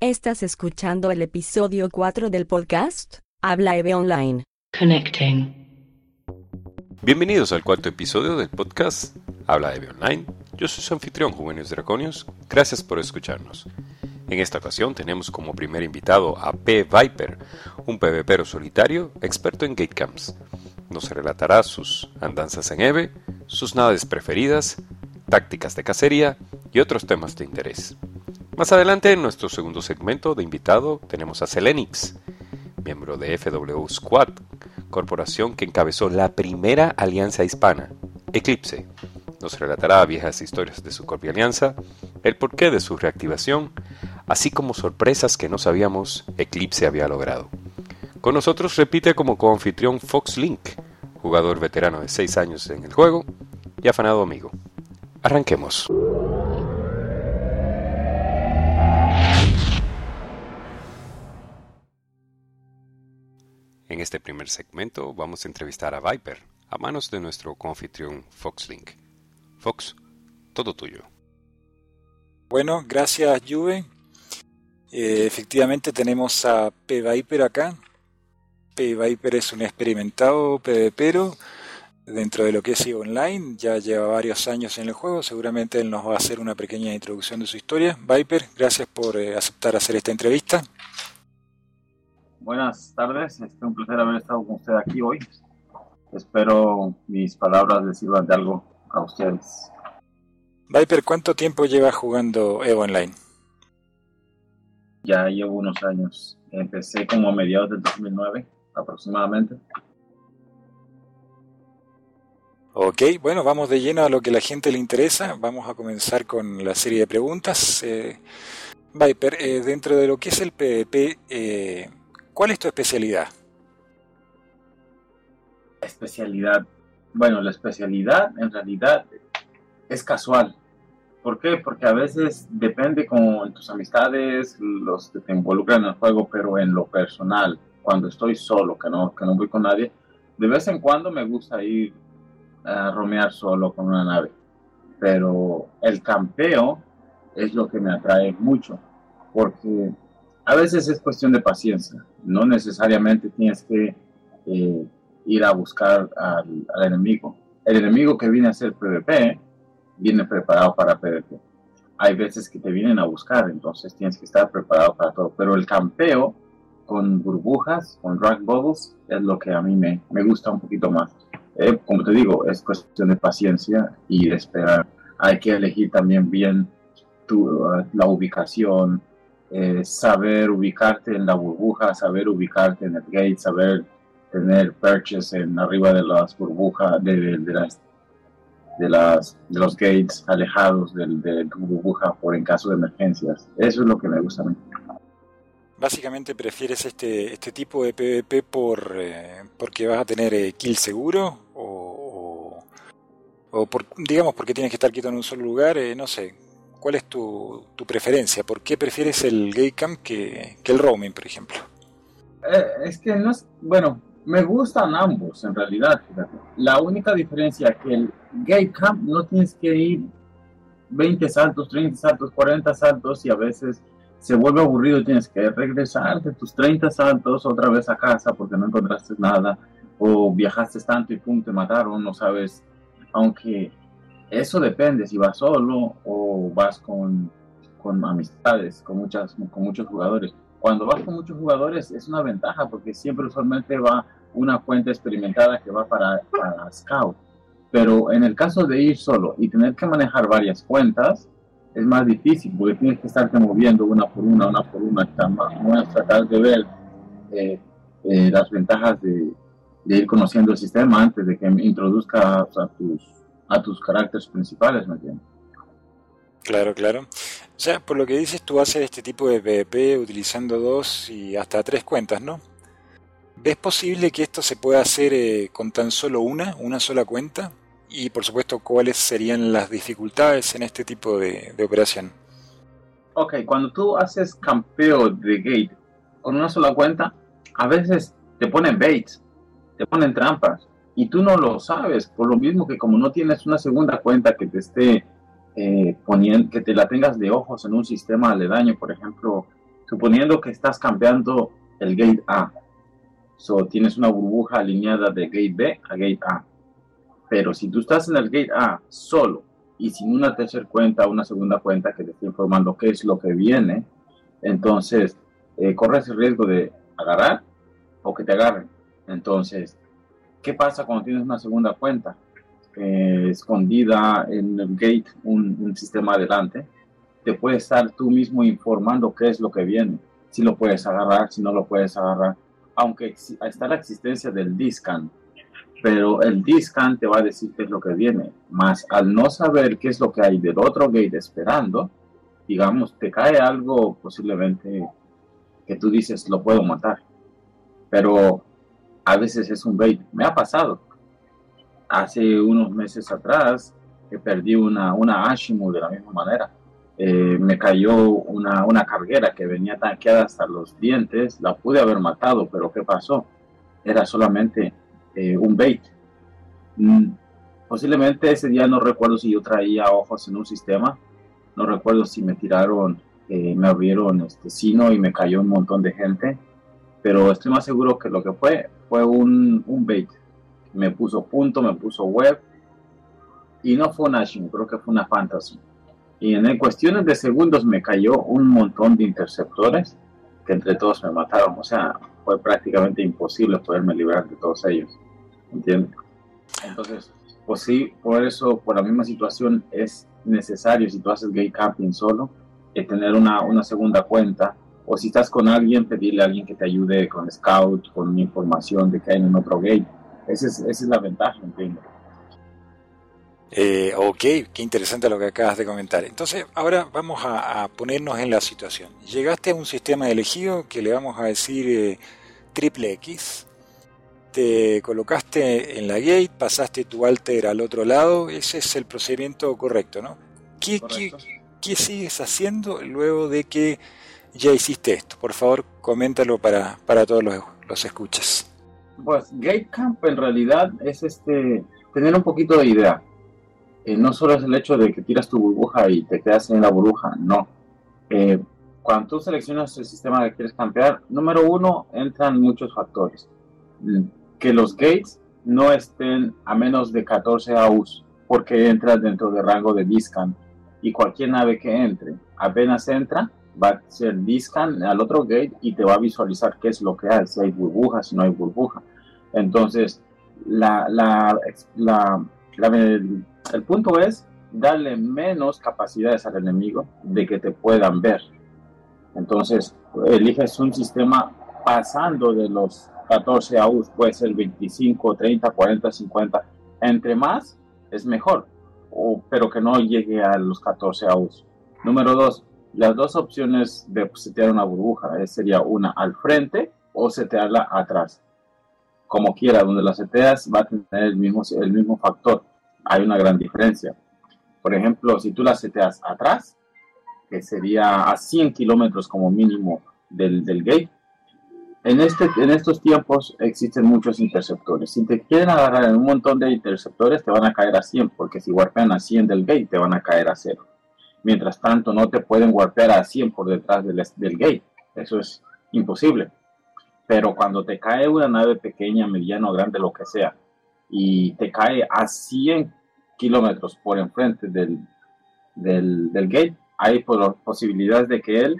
Estás escuchando el episodio 4 del podcast Habla EVE Online. Connecting. Bienvenidos al cuarto episodio del podcast Habla EVE Online. Yo soy su anfitrión, Juvenios Draconios. Gracias por escucharnos. En esta ocasión tenemos como primer invitado a P. Viper, un PvPero solitario experto en gatecams. Nos relatará sus andanzas en EVE, sus naves preferidas, tácticas de cacería y otros temas de interés. Más adelante, en nuestro segundo segmento de invitado, tenemos a Selenix, miembro de FW Squad, corporación que encabezó la primera alianza hispana, Eclipse. Nos relatará viejas historias de su corpia alianza, el porqué de su reactivación, así como sorpresas que no sabíamos Eclipse había logrado. Con nosotros repite como coanfitrión Fox Link, jugador veterano de 6 años en el juego y afanado amigo. Arranquemos. En este primer segmento vamos a entrevistar a Viper a manos de nuestro confitrión Foxlink. Fox, todo tuyo. Bueno, gracias Juve. Eh, efectivamente tenemos a P. Viper acá. P. Viper es un experimentado PvPero dentro de lo que es EVE Online. Ya lleva varios años en el juego. Seguramente él nos va a hacer una pequeña introducción de su historia. Viper, gracias por eh, aceptar hacer esta entrevista. Buenas tardes, es un placer haber estado con usted aquí hoy. Espero mis palabras les sirvan de algo a ustedes. Viper, ¿cuánto tiempo lleva jugando EVE Online? Ya llevo unos años. Empecé como a mediados del 2009 aproximadamente. Ok, bueno, vamos de lleno a lo que a la gente le interesa. Vamos a comenzar con la serie de preguntas. Eh, Viper, eh, dentro de lo que es el PvP, eh, ¿cuál es tu especialidad? Especialidad. Bueno, la especialidad en realidad es casual. ¿Por qué? Porque a veces depende con tus amistades, los que te involucran en el juego, pero en lo personal, cuando estoy solo, que no, que no voy con nadie, de vez en cuando me gusta ir a romear solo con una nave. Pero el campeo es lo que me atrae mucho, porque a veces es cuestión de paciencia, no necesariamente tienes que eh, ir a buscar al, al, enemigo. El enemigo que viene a hacer PvP viene preparado para PvP. Hay veces que te vienen a buscar, entonces tienes que estar preparado para todo, pero el campeo con burbujas, con drag bubbles, es lo que a mí me, me gusta un poquito más. Eh, como te digo, es cuestión de paciencia y de esperar. Hay que elegir también bien tu, uh, la ubicación, eh, saber ubicarte en la burbuja, saber ubicarte en el gate, saber tener perches en arriba de las burbujas, de, las, de, las, de los gates alejados de, de tu burbuja por en caso de emergencias. Eso es lo que me gusta a mí. Básicamente prefieres este, este tipo de PvP por, eh, porque vas a tener eh, kill seguro o, o, o, por, digamos porque tienes que estar quieto en un solo lugar, eh, no sé. ¿Cuál es tu, tu, preferencia? ¿Por qué prefieres el gay camp que, que el roaming, por ejemplo? Eh, es que no es, bueno, me gustan ambos en realidad. La única diferencia es que el gay camp no tienes que ir 20 saltos, 30 saltos, 40 saltos y a veces se vuelve aburrido tienes que regresar de tus 30 saltos otra vez a casa porque no encontraste nada o viajaste tanto y pum, te mataron, no sabes, aunque eso depende si vas solo o vas con, con amistades, con, muchas, con muchos jugadores. Cuando vas con muchos jugadores es una ventaja porque siempre usualmente va una cuenta experimentada que va para, para Scout. Pero en el caso de ir solo y tener que manejar varias cuentas, es más difícil porque tienes que estarte moviendo una por una, una por una. Vamos a tratar de ver eh, eh, las ventajas de, de, ir conociendo el sistema antes de que introduzca a tus, a tus caracteres principales, ¿me entiendes? Claro, claro. O sea, por lo que dices, tú haces este tipo de PvP utilizando dos y hasta tres cuentas, ¿no? ¿Ves posible que esto se pueda hacer eh, con tan solo una, una sola cuenta? y por supuesto cuáles serían las dificultades en este tipo de, de, operación. Ok, cuando tú haces campeo de gate con una sola cuenta, a veces te ponen baits, te ponen trampas y tú no lo sabes, por lo mismo que como no tienes una segunda cuenta que te esté eh, poniendo, que te la tengas de ojos en un sistema aledaño, por ejemplo, suponiendo que estás cambiando el gate A. So, tienes una burbuja alineada de gate B a gate A. Pero si tú estás en el gate A solo y sin una tercera cuenta, una segunda cuenta que te esté informando qué es lo que viene, entonces eh, corres el riesgo de agarrar o que te agarren. Entonces, ¿qué pasa cuando tienes una segunda cuenta? Eh, escondida en el gate, un, un, sistema adelante, te puede estar tú mismo informando qué es lo que viene, si lo puedes agarrar, si no lo puedes agarrar, aunque está la existencia del discan, pero el discan te va a decir qué es lo que viene, más al no saber qué es lo que hay del otro gate esperando, digamos, te cae algo posiblemente que tú dices, lo puedo matar, pero a veces es un bait. Me ha pasado. Hace unos meses atrás que perdí una, una Ashimu de la misma manera. Eh, me cayó una, una carguera que venía tanqueada hasta los dientes. La pude haber matado, pero ¿qué pasó? Era solamente eh, un bait. Mm, posiblemente ese día no recuerdo si yo traía ojos en un sistema. No recuerdo si me tiraron, eh, me abrieron este sino y me cayó un montón de gente pero estoy más seguro que lo que fue fue un, un bait. Me puso punto, me puso web y no fue una Ashin, creo que fue una fantasy. Y en cuestiones de segundos me cayó un montón de interceptores que entre todos me mataron. O sea, fue prácticamente imposible poderme librar de todos ellos. ¿Entiendes? Entonces, pues sí, por eso, por la misma situación, es necesario, si tú haces gay camping solo, eh, tener una, una segunda cuenta o si estás con alguien, pedirle a alguien que te ayude con Scout, con información de que hay en otro gate. Esa es, esa es la ventaja, entiendo. Eh, ok, qué interesante lo que acabas de comentar. Entonces, ahora vamos a, ponernos en la situación. Llegaste a un sistema elegido que le vamos a decir eh, triple X. Te colocaste en la gate, pasaste tu alter al otro lado. Ese es el procedimiento correcto, ¿no? ¿Qué, ¿qué, qué sigues haciendo luego de que ya hiciste esto. Por favor, coméntalo para, para todos los, los escuchas. Pues Gatecamp en realidad es este tener un poquito de idea. Eh, no solo es el hecho de que tiras tu burbuja y te quedas en la burbuja, no. Eh, cuando tú seleccionas el sistema que quieres campear, número uno, entran muchos factores. Mm, que los gates no estén a menos de 14 AUs, porque entras dentro del rango de Discan. Y cualquier nave que entre, apenas entra, va a ser discan al otro gate y te va a visualizar qué es lo que hay, si hay burbuja, si no hay burbuja. Entonces, la, la, la, el, el punto es darle menos capacidades al enemigo de que te puedan ver. Entonces, eliges un sistema pasando de los 14 AUs, puede ser 25, 30, 40, 50. Entre más es mejor, o, pero que no llegue a los 14 AUs. Número dos, las dos opciones de setear una burbuja eh, sería una al frente o setearla atrás. Como quiera, donde la seteas va a tener el mismo, el mismo factor. Hay una gran diferencia. Por ejemplo, si tú la seteas atrás, que sería a 100 kilómetros como mínimo del, del gate, en, este, en estos tiempos existen muchos interceptores. Si te quieren agarrar en un montón de interceptores, te van a caer a 100, porque si warpean a 100 del gate, te van a caer a 0. Mientras tanto, no te pueden golpear a 100 por detrás del, del gate. Eso es imposible. Pero cuando te cae una nave pequeña, mediana o grande, lo que sea, y te cae a 100 kilómetros por enfrente del, del, del, gate, hay posibilidades de que él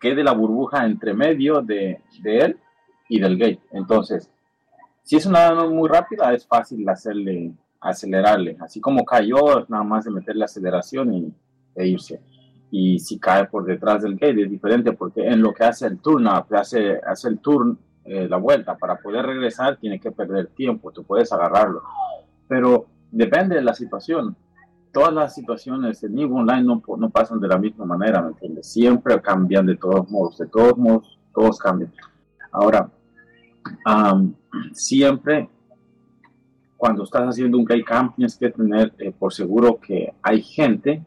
quede la burbuja entre medio de, de, él y del gate. Entonces, si es una nave muy rápida, es fácil hacerle, acelerarle. Así como cayó, nada más de meterle aceleración y e irse. Y si cae por detrás del gate es diferente porque en lo que hace el turn up, hace, hace el turn, eh, la vuelta, para poder regresar tiene que perder tiempo, tú puedes agarrarlo. Pero depende de la situación. Todas las situaciones en ningún online no, no pasan de la misma manera, ¿me entiendes? Siempre cambian de todos modos, de todos modos, todos cambian. Ahora, siempre cuando estás haciendo un gate camp tienes que tener eh, por seguro que hay gente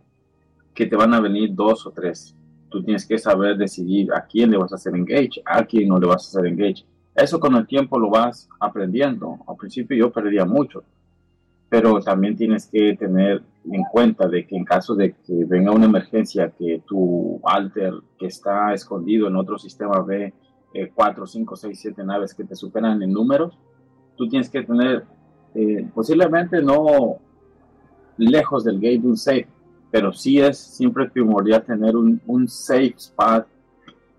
que te van a venir dos o tres. Tú tienes que saber decidir a quién le vas a hacer engage, a quién no le vas a hacer engage. Eso con el tiempo lo vas aprendiendo. Al principio yo perdía mucho, pero también tienes que tener en cuenta de que en caso de que venga una emergencia, que tu alter que está escondido en otro sistema ve 4, 5, 6, 7 naves que te superan en números, tú tienes que tener eh, posiblemente no lejos del gate un safe, pero sí es siempre primordial tener un, un safe spot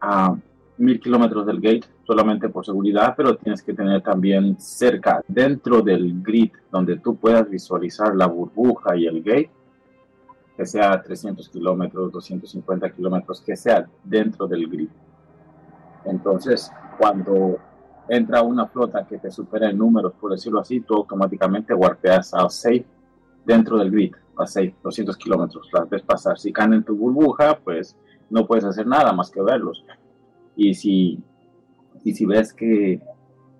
a mil kilómetros del gate solamente por seguridad, pero tienes que tener también cerca, dentro del grid, donde tú puedas visualizar la burbuja y el gate, que sea 300 kilómetros, 250 kilómetros, que sea dentro del grid. Entonces, cuando entra una flota que te supera en números, por decirlo así, tú automáticamente warpeas a safe dentro del grid, a safe, 200 kilómetros, las ves pasar. Si caen en tu burbuja, pues no puedes hacer nada más que verlos. Y si y si ves que,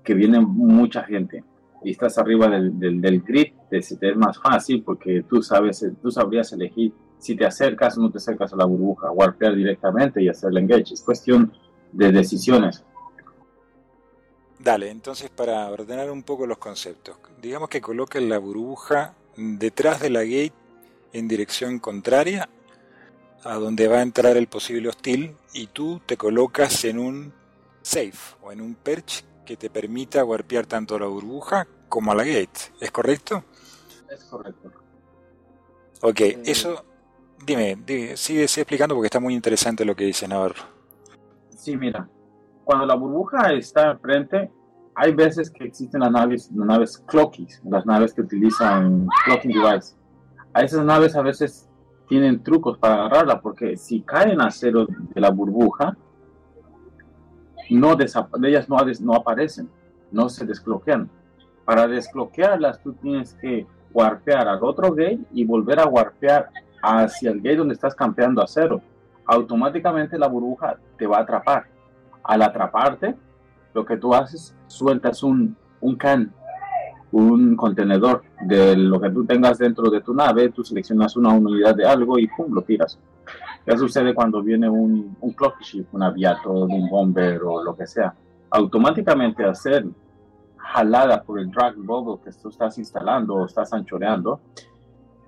que viene mucha gente y estás arriba del, del, grid, te, es más fácil porque tú sabes, tú sabrías elegir si te acercas o no te acercas a la burbuja, warpear directamente y hacer el engage. Es cuestión de decisiones. Dale, entonces para ordenar un poco los conceptos, digamos que coloques la burbuja detrás de la gate en dirección contraria a donde va a entrar el posible hostil y tú te colocas en un safe o en un perch que te permita warpear tanto a la burbuja como a la gate. ¿Es correcto? Es correcto. Ok, eh, eso. Dime, sigue, explicando porque está muy interesante lo que dice Navarro. Sí, mira. Cuando la burbuja está enfrente, hay veces que existen las naves, las naves clockies, las naves que utilizan clocking device. A esas naves a veces tienen trucos para agarrarla porque si caen a cero de la burbuja, no ellas no, no aparecen, no se desbloquean. Para desbloquearlas tú tienes que warpear al otro gate y volver a warpear hacia el gate donde estás campeando a cero. Automáticamente la burbuja te va a atrapar. Al atraparte, lo que tú haces, sueltas un, un can, un contenedor de lo que tú tengas dentro de tu nave, tú seleccionas una unidad de algo y pum, lo tiras. ¿Qué sucede cuando viene un, un clock ship, un aviato, un bomber o lo que sea? Automáticamente hacer jalada por el drag bubble que tú estás instalando o estás anchoreando,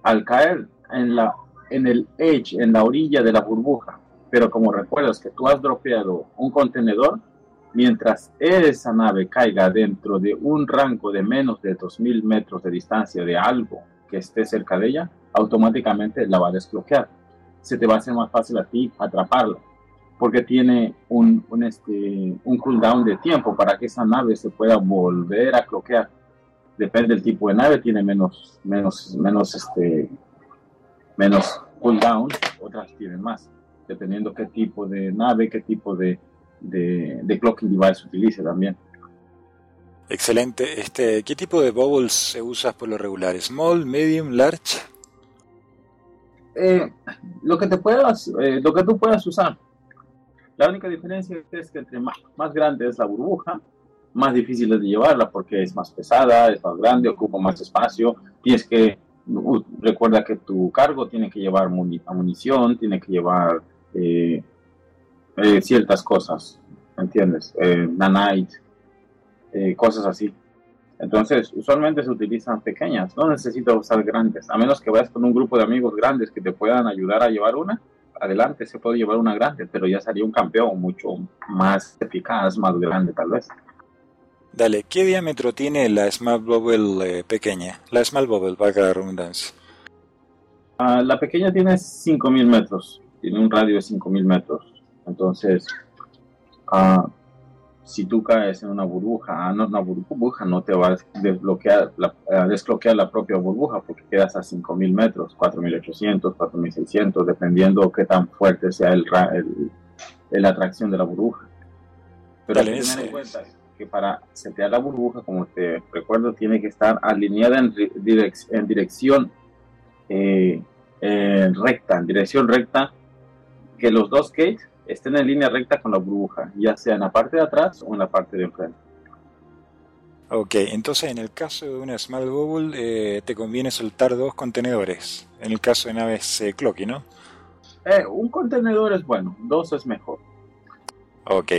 al caer en, la, en el edge, en la orilla de la burbuja, pero como recuerdas que tú has dropeado un contenedor, mientras esa nave caiga dentro de un rango de menos de 2000 metros de distancia de algo que esté cerca de ella, automáticamente la va a desbloquear se te va a hacer más fácil a ti atraparlo, porque tiene un, un, este, un cooldown de tiempo para que esa nave se pueda volver a cloquear. Depende del tipo de nave, tiene menos, menos, menos, este, menos cooldown, otras tienen más, dependiendo qué tipo de nave, qué tipo de, de, de clocking device utilice también. Excelente. Este, ¿Qué tipo de bubbles se usa por lo regular? ¿Small, medium, large? Eh, lo que te puedas, eh, lo que tú puedas usar. La única diferencia es que entre más, más, grande es la burbuja, más difícil es de llevarla porque es más pesada, es más grande, ocupa más espacio. Tienes que, recuerda que tu cargo tiene que llevar munición, tiene que llevar eh, ciertas cosas, ¿entiendes? nanite, cosas así. Entonces, usualmente se utilizan pequeñas, no necesitas usar grandes, a menos que vayas con un grupo de amigos grandes que te puedan ayudar a llevar una. Adelante, se puede llevar una grande, pero ya sería un campeón mucho más eficaz, más grande tal vez. Dale, ¿qué diámetro tiene la Small Bubble eh, pequeña? La Small Bubble, valga la redundancia. Ah, la pequeña tiene 5000 metros, tiene un radio de 5000 metros. Entonces, uh, si tú caes en una burbuja, ah, no, una burbuja no te va a desbloquear la, desbloquear la propia burbuja porque quedas a 5.000 metros, 4.800, 4.600, dependiendo qué tan fuerte sea el, el, la atracción de la burbuja. Pero ten en cuenta que para setear la burbuja, como te recuerdo, tiene que estar alineada en, en dirección eh, recta, en dirección recta, que los dos gates estén en línea recta con la burbuja, ya sea en la parte de atrás o en la parte de enfrente. Ok, entonces en el caso de una Small Bubble eh, te conviene soltar dos contenedores, en el caso de naves eh, Clocky, ¿no? Eh, un contenedor es bueno, dos es mejor. Ok.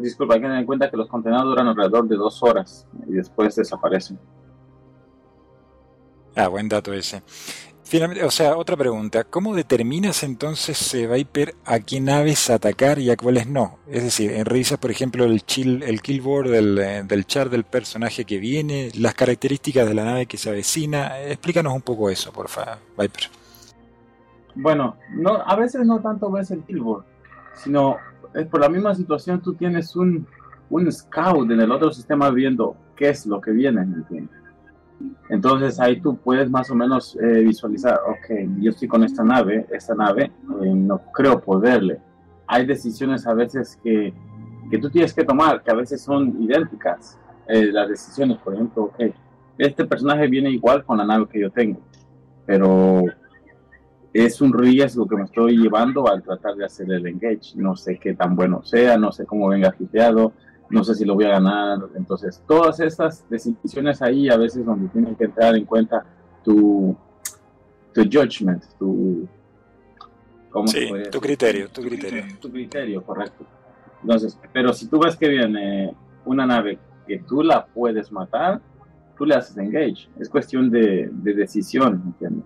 disculpa, hay que tener en cuenta que los contenedores duran alrededor de dos horas y después desaparecen. Ah, buen dato ese. Finalmente, o sea, otra pregunta, ¿cómo determinas entonces, eh, Viper, a qué naves atacar y a cuáles no? Es decir, en revisas, por ejemplo, el, chill, el killboard del, eh, del char del personaje que viene, las características de la nave que se avecina, explícanos un poco eso, por favor, Viper. Bueno, no, a veces no tanto ves el killboard, sino es por la misma situación tú tienes un, un scout en el otro sistema viendo qué es lo que viene, ¿entiendes? Entonces ahí tú puedes más o menos eh, visualizar, ok, yo estoy con esta nave, esta nave eh, no creo poderle. Hay decisiones a veces que, que, tú tienes que tomar, que a veces son idénticas. Eh, las decisiones, por ejemplo, ok, este personaje viene igual con la nave que yo tengo, pero es un riesgo que me estoy llevando al tratar de hacer el engage. No sé qué tan bueno sea, no sé cómo venga fiteado no sé si lo voy a ganar. Entonces, todas estas decisiones ahí a veces donde tienen que entrar en cuenta tu, tu judgment, tu, ¿cómo sí, tu criterio, tu criterio. Tu criterio, correcto. Entonces, pero si tú ves que viene una nave que tú la puedes matar, tú le haces engage. Es cuestión de, de decisión, ¿entiendes?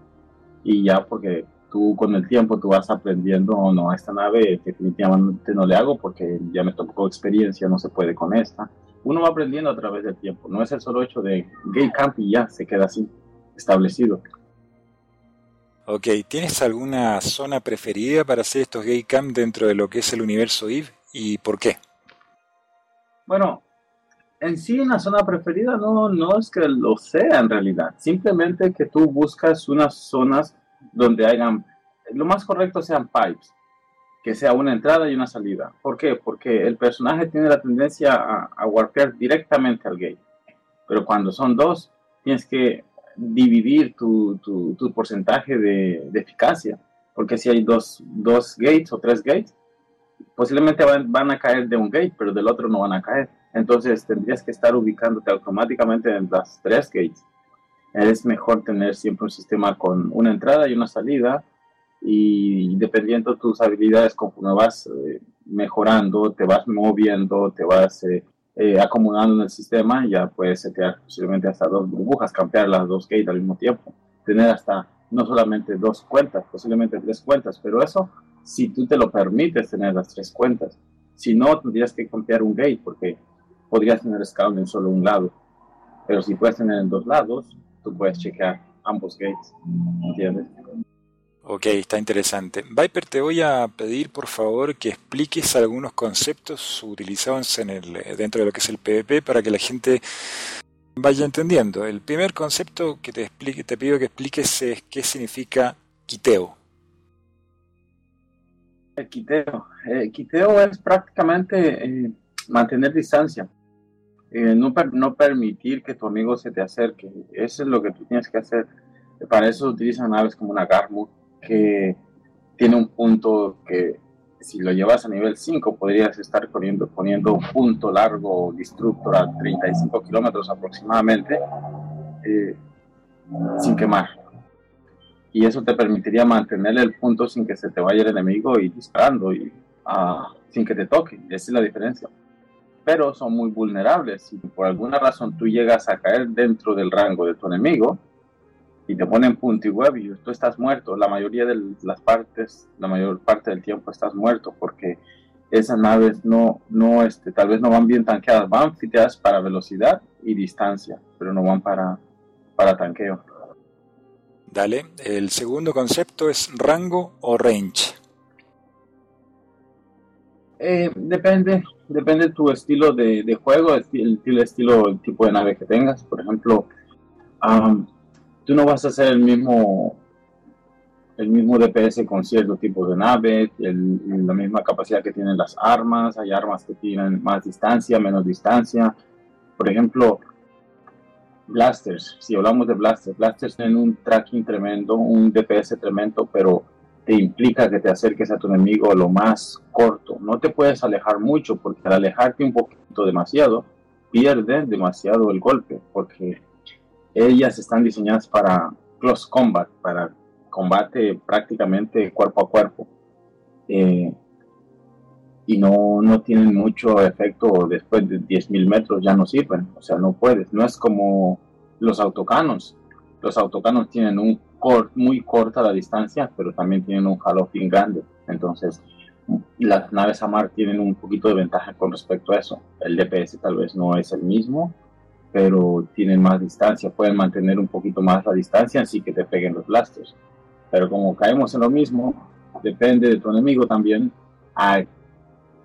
Y ya porque tú con el tiempo tú vas aprendiendo, o no, a esta nave definitivamente no le hago porque ya me tocó experiencia, no se puede con esta. Uno va aprendiendo a través del tiempo, no es el solo hecho de gay camp y ya se queda así, establecido. Ok, ¿tienes alguna zona preferida para hacer estos gay camp dentro de lo que es el universo EVE y por qué? Bueno, en sí una zona preferida no, no es que lo sea en realidad, simplemente que tú buscas unas zonas donde hayan, lo más correcto sean pipes, que sea una entrada y una salida. ¿Por qué? Porque el personaje tiene la tendencia a, a warpear directamente al gate. Pero cuando son dos, tienes que dividir tu, tu, tu porcentaje de, de, eficacia. Porque si hay dos, dos, gates o tres gates, posiblemente van, van, a caer de un gate, pero del otro no van a caer. Entonces tendrías que estar ubicándote automáticamente en las tres gates es mejor tener siempre un sistema con una entrada y una salida y dependiendo de tus habilidades conforme vas eh, mejorando, te vas moviendo, te vas eh, eh, acomodando en el sistema, ya puedes setear posiblemente hasta dos burbujas, cambiar las dos gates al mismo tiempo, tener hasta no solamente dos cuentas, posiblemente tres cuentas, pero eso si tú te lo permites tener las tres cuentas. Si no, tendrías que cambiar un gate porque podrías tener scout en solo un lado. Pero si puedes tener en dos lados, tú puedes checar ambos gates, ¿entiendes? Ok, está interesante. Viper, te voy a pedir por favor que expliques algunos conceptos utilizados en el, dentro de lo que es el PvP para que la gente vaya entendiendo. El primer concepto que te, explique, te pido que expliques es qué significa quiteo. El quiteo. El quiteo es prácticamente eh, mantener distancia. Eh, no, no permitir que tu amigo se te acerque. Eso es lo que tú tienes que hacer. Para eso utilizan naves como una Garmu, que tiene un punto que si lo llevas a nivel 5 podrías estar poniendo, poniendo un punto largo destructor a 35 kilómetros aproximadamente eh, sin quemar. Y eso te permitiría mantener el punto sin que se te vaya el enemigo y disparando y uh, sin que te toque. Esa es la diferencia pero son muy vulnerables. Si por alguna razón tú llegas a caer dentro del rango de tu enemigo y te ponen punto y web y tú estás muerto, la mayoría de las partes, la mayor parte del tiempo estás muerto porque esas naves no, no este, tal vez no van bien tanqueadas, van fiteadas para velocidad y distancia, pero no van para, para tanqueo. Dale, el segundo concepto es rango o range. Eh, depende, depende de tu estilo de, juego, el, estilo, el tipo de nave que tengas. Por ejemplo, tú no vas a hacer el mismo el mismo DPS con cierto tipo de nave, la misma capacidad que tienen las armas, hay armas que tienen más distancia, menos distancia. Por ejemplo, blasters, si hablamos de blasters, blasters tienen un tracking tremendo, un DPS tremendo, pero te implica que te acerques a tu enemigo lo más corto. No te puedes alejar mucho porque al alejarte un poquito demasiado, pierde demasiado el golpe porque ellas están diseñadas para close combat, para combate prácticamente cuerpo a cuerpo. Eh, y no, no tienen mucho efecto después de 10.000 metros, ya no sirven. O sea, no puedes. No es como los autocanos los autocanos tienen un cor muy corta la distancia, pero también tienen un halo fin grande. Entonces, las naves a mar tienen un poquito de ventaja con respecto a eso. El DPS tal vez no es el mismo, pero tienen más distancia, pueden mantener un poquito más la distancia, así que te peguen los blasters. Pero como caemos en lo mismo, depende de tu enemigo también, a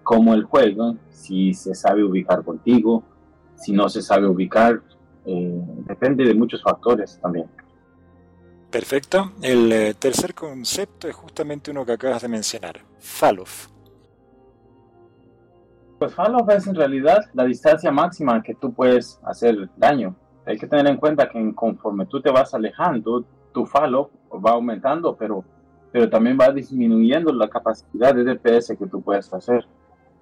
cómo el juego, si se sabe ubicar contigo, si no se sabe ubicar, eh, depende de muchos factores también. Perfecto. El eh, tercer concepto es justamente uno que acabas de mencionar, Falof. Pues Falof es en realidad la distancia máxima que tú puedes hacer daño. Hay que tener en cuenta que conforme tú te vas alejando, tu Falof va aumentando, pero, pero también va disminuyendo la capacidad de DPS que tú puedes hacer.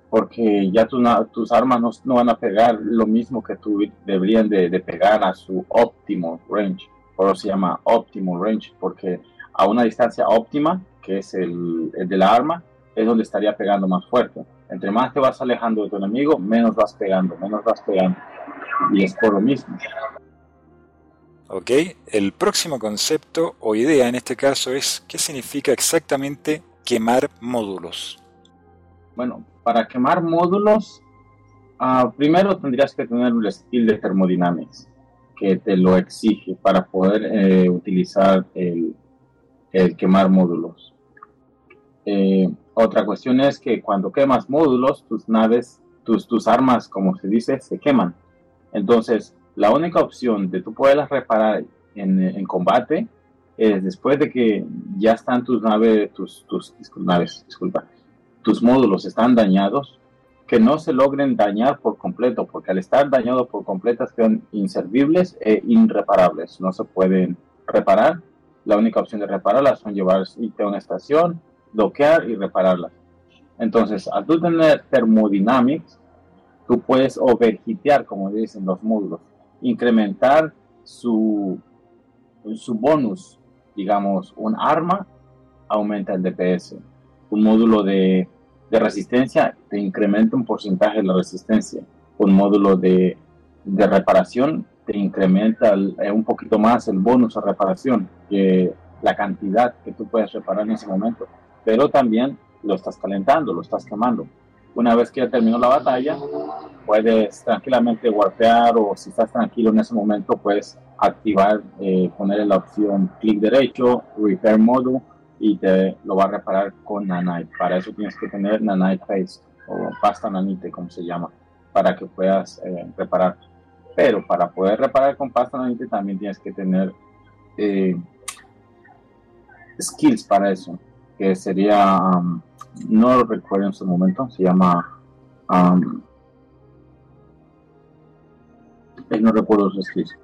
Porque ya tus armas no, van a pegar lo mismo que tú deberían de, de pegar a su óptimo range por eso se llama optimal range, porque a una distancia óptima, que es el, de la arma, es donde estaría pegando más fuerte. Entre más te vas alejando de tu enemigo, menos vas pegando, menos vas pegando. Y es por lo mismo. Ok, el próximo concepto o idea en este caso es qué significa exactamente quemar módulos. Bueno, para quemar módulos, uh, primero tendrías que tener un skill de thermodynamics que te lo exige para poder eh, utilizar el, quemar módulos. Eh, otra cuestión es que cuando quemas módulos, tus naves, tus, tus armas, como se dice, se queman. Entonces, la única opción de tú poderlas reparar en, combate es después de que ya están tus naves, tus, tus naves, disculpa, tus módulos están dañados, que no se logren dañar por completo, porque al estar dañados por completo quedan inservibles e irreparables. No se pueden reparar. La única opción de repararlas son llevarse a una estación, bloquear y repararlas. Entonces, al tú tener thermodynamics, tú puedes overhitear, como dicen los módulos, incrementar su, su bonus, digamos, un arma aumenta el DPS. Un módulo de de resistencia te incrementa un porcentaje de la resistencia. Un módulo de, de reparación te incrementa eh, un poquito más el bonus a reparación, que la cantidad que tú puedes reparar en ese momento. Pero también lo estás calentando, lo estás quemando. Una vez que ya terminó la batalla, puedes tranquilamente warpear o si estás tranquilo en ese momento, puedes activar, eh, poner la opción clic derecho, repair module y te lo va a reparar con nanite. Para eso tienes que tener nanite paste o pasta nanite, como se llama, para que puedas eh, reparar. Pero para poder reparar con pasta nanite también tienes que tener eh, skills para eso, que sería, um, no recuerdo en su momento, se llama... Um, no recuerdo sus skills,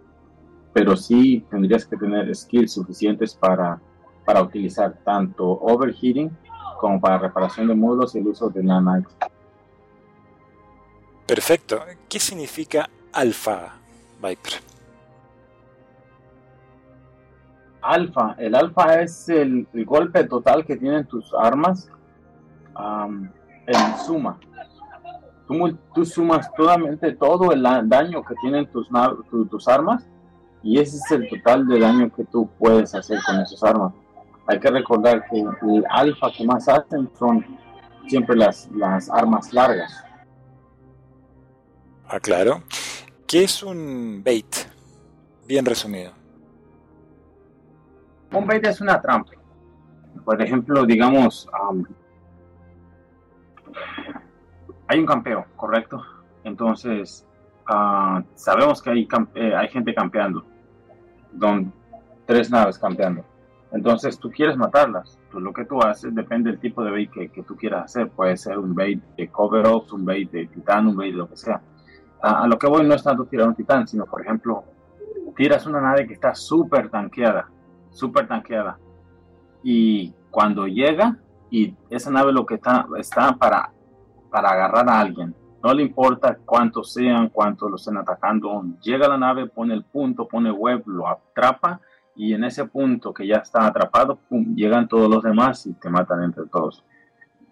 pero sí tendrías que tener skills suficientes para para utilizar tanto overheating como para reparación de módulos y el uso de nanite. Perfecto. ¿Qué significa alfa, Viper? Alfa. El alfa es el, golpe total que tienen tus armas en suma. Tú, sumas totalmente todo el daño que tienen tus, tus armas y ese es el total de daño que tú puedes hacer con esas armas hay que recordar que el alfa que más hacen son siempre las, las armas largas. Ah, claro. ¿Qué es un bait? Bien resumido. Un bait es una trampa. Por ejemplo, digamos, hay un campeo, ¿correcto? Entonces, ah, sabemos que hay, eh, hay gente campeando. Don, tres naves campeando. Entonces tú quieres matarlas. Lo que tú haces depende del tipo de bait que, tú quieras hacer. Puede ser un bait de cover ups, un bait de titán, un bait de lo que sea. A, lo que voy no es tanto tirar un titán, sino por ejemplo, tiras una nave que está súper tanqueada, súper tanqueada. Y cuando llega, y esa nave lo que está, está para, para agarrar a alguien. No le importa cuántos sean, cuántos lo estén atacando. Llega la nave, pone el punto, pone web, lo atrapa y en ese punto que ya está atrapado, llegan todos los demás y te matan entre todos.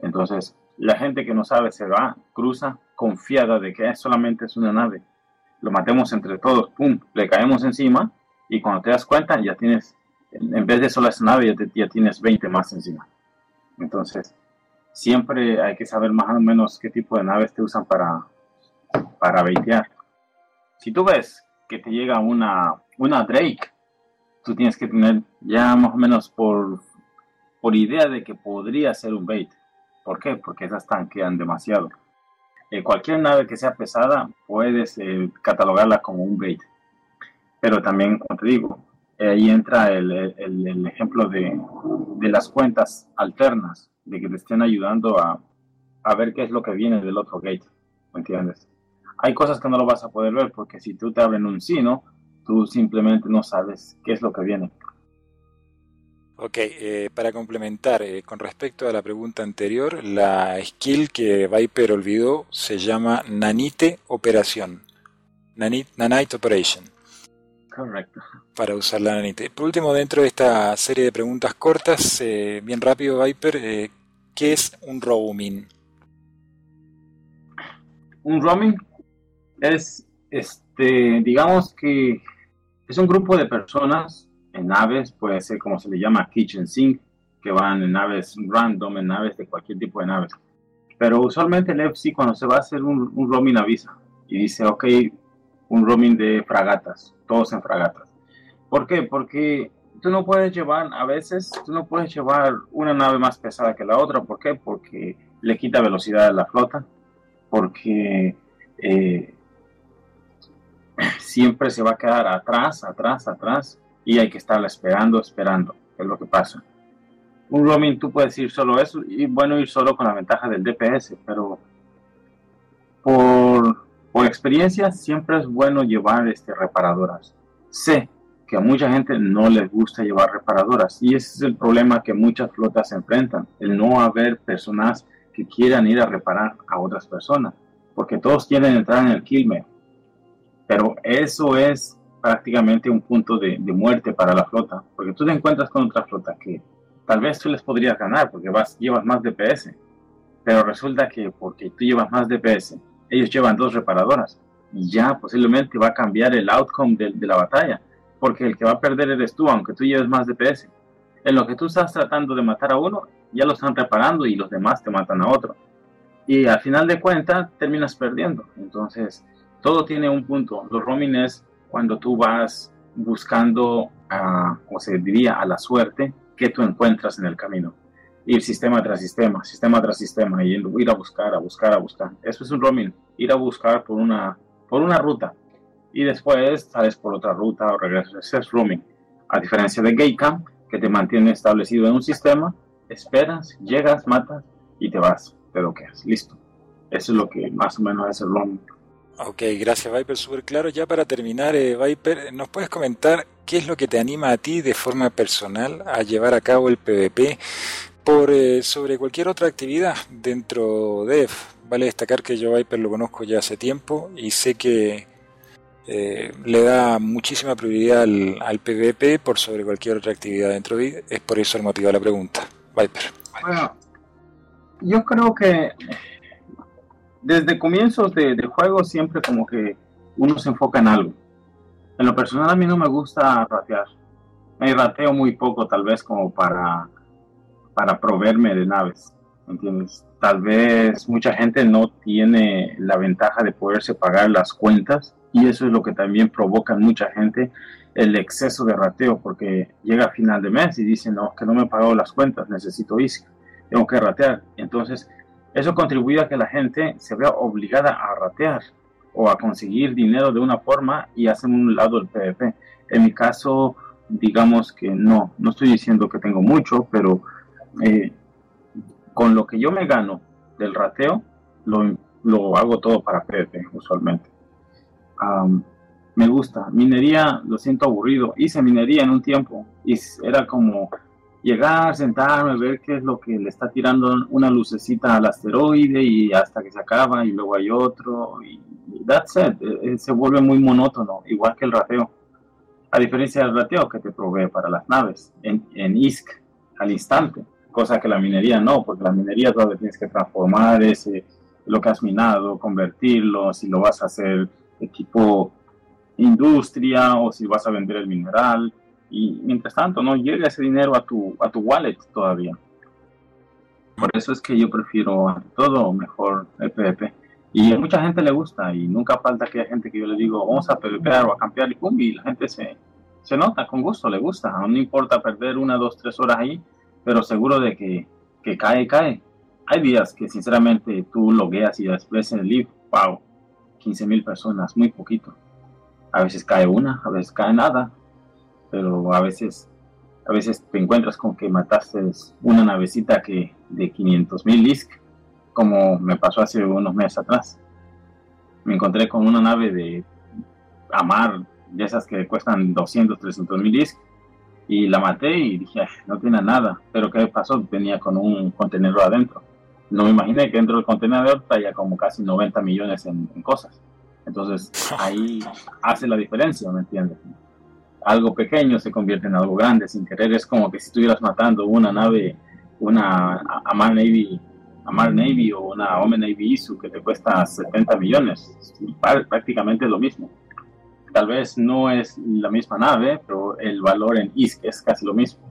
Entonces, la gente que no sabe se va, cruza, confiada de que solamente es una nave. Lo matemos entre todos, pum, le caemos encima Y cuando te das cuenta, ya tienes, en vez de solo esa nave, ya, ya tienes 20 más encima. Entonces, siempre hay que saber más o menos qué tipo de naves te usan para, para baitear. Si tú ves que te llega una, una Drake, tú tienes que tener ya más o menos por, por idea de que podría ser un bait. ¿Por qué? Porque esas tanquean demasiado. Eh, cualquier nave que sea pesada puedes eh, catalogarla como un bait. Pero también, como te digo, ahí entra el, el, ejemplo de, de, las cuentas alternas, de que te estén ayudando a, a ver qué es lo que viene del otro gate. ¿Me entiendes? hay cosas que no lo vas a poder ver porque si tú te abren un sino, tú simplemente no sabes qué es lo que viene. Ok, eh, para complementar, eh, con respecto a la pregunta anterior, la skill que Viper olvidó se llama Nanite Operación. Nanite, Nanite Operation. Correcto. Para usar la Nanite. Por último, dentro de esta serie de preguntas cortas, eh, bien rápido, Viper, ¿qué es un roaming? Un roaming es, este, digamos que es un grupo de personas en naves, puede ser como se le llama kitchen sink, que van en naves random, en naves de cualquier tipo de naves. Pero usualmente el FC cuando se va a hacer un, roaming avisa y dice, ok, un roaming de fragatas, todos en fragatas. ¿Por qué? Porque tú no puedes llevar, a veces, tú no puedes llevar una nave más pesada que la otra. ¿Por qué? Porque le quita velocidad a la flota, porque eh, siempre se va a quedar atrás, atrás, atrás y hay que estarla esperando, esperando, es lo que pasa. Un roaming tú puedes ir solo eso y bueno ir solo con la ventaja del DPS, pero por, por experiencia siempre es bueno llevar este, reparadoras. Sé que a mucha gente no les gusta llevar reparadoras y ese es el problema que muchas flotas se enfrentan, el no haber personas que quieran ir a reparar a otras personas, porque todos quieren entrar en el killme pero eso es prácticamente un punto de, muerte para la flota, porque tú te encuentras con otra flota que tal vez tú les podrías ganar porque vas, llevas más DPS, pero resulta que porque tú llevas más DPS, ellos llevan dos reparadoras y ya posiblemente va a cambiar el outcome de, de la batalla, porque el que va a perder eres tú, aunque tú lleves más DPS. En lo que tú estás tratando de matar a uno, ya lo están reparando y los demás te matan a otro. Y al final de cuentas terminas perdiendo. Entonces, todo tiene un punto. Los roaming es cuando tú vas buscando, a, o se diría, a la suerte que tú encuentras en el camino. Ir sistema tras sistema, sistema tras sistema, y ir a buscar, a buscar, a buscar. Eso es un roaming, ir a buscar por una, por una ruta. Y después sales por otra ruta o regresas. Ese es roaming. A diferencia de Gatecam, que te mantiene establecido en un sistema, esperas, llegas, matas y te vas, te quedas, listo. Eso es lo que más o menos es el roaming. Ok, gracias Viper, súper claro. Ya para terminar, eh, Viper, ¿nos puedes comentar qué es lo que te anima a ti de forma personal a llevar a cabo el PvP por eh, sobre cualquier otra actividad dentro de EF? Vale destacar que yo Viper lo conozco ya hace tiempo y sé que eh, le da muchísima prioridad al, PvP por sobre cualquier otra actividad dentro de EF. Es por eso el motivo de la pregunta. Viper. Bueno, yo creo que desde comienzos de, del juego siempre como que uno se enfoca en algo. En lo personal a mí no me gusta ratear. Me rateo muy poco tal vez como para, para proveerme de naves. ¿Entiendes? Tal vez mucha gente no tiene la ventaja de poderse pagar las cuentas y eso es lo que también provoca en mucha gente el exceso de rateo porque llega a final de mes y dice no, que no me he pagado las cuentas, necesito ISC, tengo que ratear. Entonces eso contribuye a que la gente se vea obligada a ratear o a conseguir dinero de una forma y hacen un lado el PvP. En mi caso, digamos que no, no estoy diciendo que tengo mucho, pero eh, con lo que yo me gano del rateo, lo, lo hago todo para PvP usualmente. me gusta. Minería, lo siento aburrido. Hice minería en un tiempo y era como llegar, sentarme, ver qué es lo que le está tirando una lucecita al asteroide y hasta que se acaba y luego hay otro y, that's it, eh, eh, se vuelve muy monótono, igual que el rateo. A diferencia del rateo que te provee para las naves en, en ISC al instante, cosa que la minería no, porque la minería todavía tienes que transformar ese, lo que has minado, convertirlo, si lo vas a hacer de tipo industria o si vas a vender el mineral. Y mientras tanto, no llega ese dinero a tu, a tu wallet todavía. Por eso es que yo prefiero todo mejor el PvP. Y a mucha gente le gusta y nunca falta que hay gente que yo le digo, vamos a PvPar o a campear y pum, y la gente se, se nota con gusto, le gusta. No importa perder una, dos, tres horas ahí, pero seguro de que, que cae, cae. Hay días que sinceramente tú logueas y después en el live, wow, 15 mil personas, muy poquito. A veces cae una, a veces cae nada, pero a veces, a veces te encuentras con que mataste una navecita que de 500 mil disc como me pasó hace unos meses atrás. Me encontré con una nave de Amar, de esas que cuestan 200, 300 mil discos, y la maté y dije, no tiene nada. Pero ¿qué pasó? Venía con un contenedor adentro. No me imaginé que dentro del contenedor traía como casi 90 millones en, cosas. Entonces ahí hace la diferencia, ¿me entiendes? Algo pequeño se convierte en algo grande sin querer. Es como que si estuvieras matando una nave, una Amar Navy Amar Navy o una Home Navy ISU que te cuesta 70 millones. Prácticamente lo mismo. Tal vez no es la misma nave, pero el valor en ISK es casi lo mismo.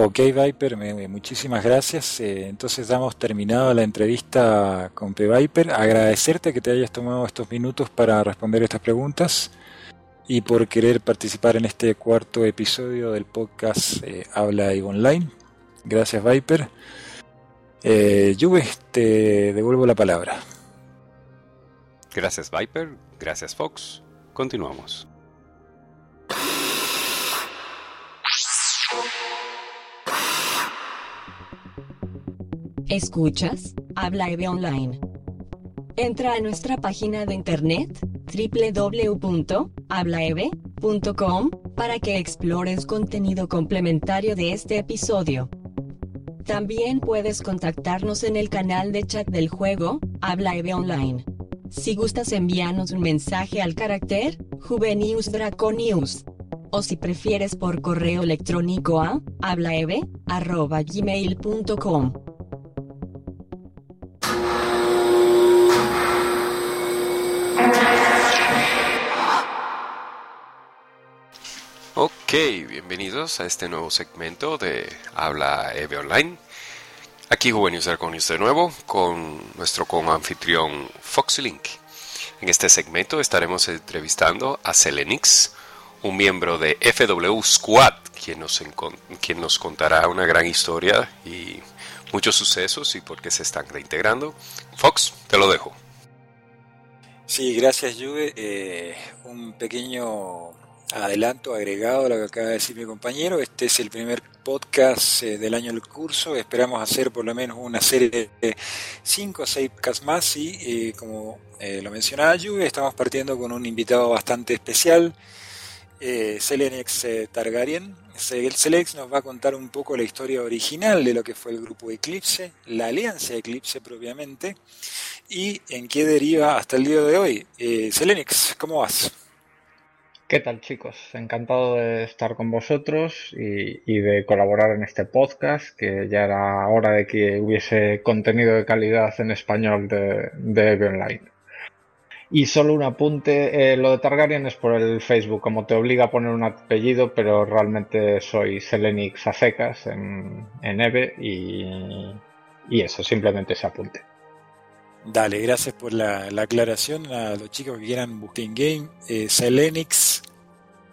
Ok, Viper, muchísimas gracias. Eh, entonces damos terminado la entrevista con P. Viper. Agradecerte que te hayas tomado estos minutos para responder estas preguntas y por querer participar en este cuarto episodio del podcast eh, Habla y Online. Gracias, Viper. Eh, te devuelvo la palabra. Gracias, Viper. Gracias, Fox. Continuamos. ¿Escuchas? Habla Online. Entra a nuestra página de internet www.hablaeve.com para que explores contenido complementario de este episodio. También puedes contactarnos en el canal de chat del juego, Habla Eve Online. Si gustas envíanos un mensaje al carácter, Juvenius Draconius. O si prefieres por correo electrónico a hablaeve.gmail.com. Ok, bienvenidos a este nuevo segmento de Habla Eve Online. Aquí Juvenil con de nuevo con nuestro co-anfitrión Foxylink. En este segmento estaremos entrevistando a Selenix, un miembro de FW Squad, quien nos, quien nos contará una gran historia y muchos sucesos y por qué se están reintegrando. Fox, te lo dejo. Sí, gracias Juve. Eh, un pequeño adelanto agregado a lo que acaba de decir mi compañero. Este es el primer podcast eh, del año del curso. Esperamos hacer por lo menos una serie de 5 o 6 podcasts más y eh, como eh, lo mencionaba Juve, estamos partiendo con un invitado bastante especial, Selenex Targaryen. Selex nos va a contar un poco la historia original de lo que fue el grupo Eclipse, la alianza Eclipse propiamente, y en qué deriva hasta el día de hoy. Selenex, ¿cómo vas? ¿Qué tal chicos? Encantado de estar con vosotros y, de colaborar en este podcast, que ya era hora de que hubiese contenido de calidad en español de, de Online. Y solo un apunte, eh, lo de Targaryen es por el Facebook, como te obliga a poner un apellido, pero realmente soy Selenix a en, en Eve y, y eso, simplemente ese apunte. Dale, gracias por la, aclaración a los chicos que quieran en game. Eh, Selenix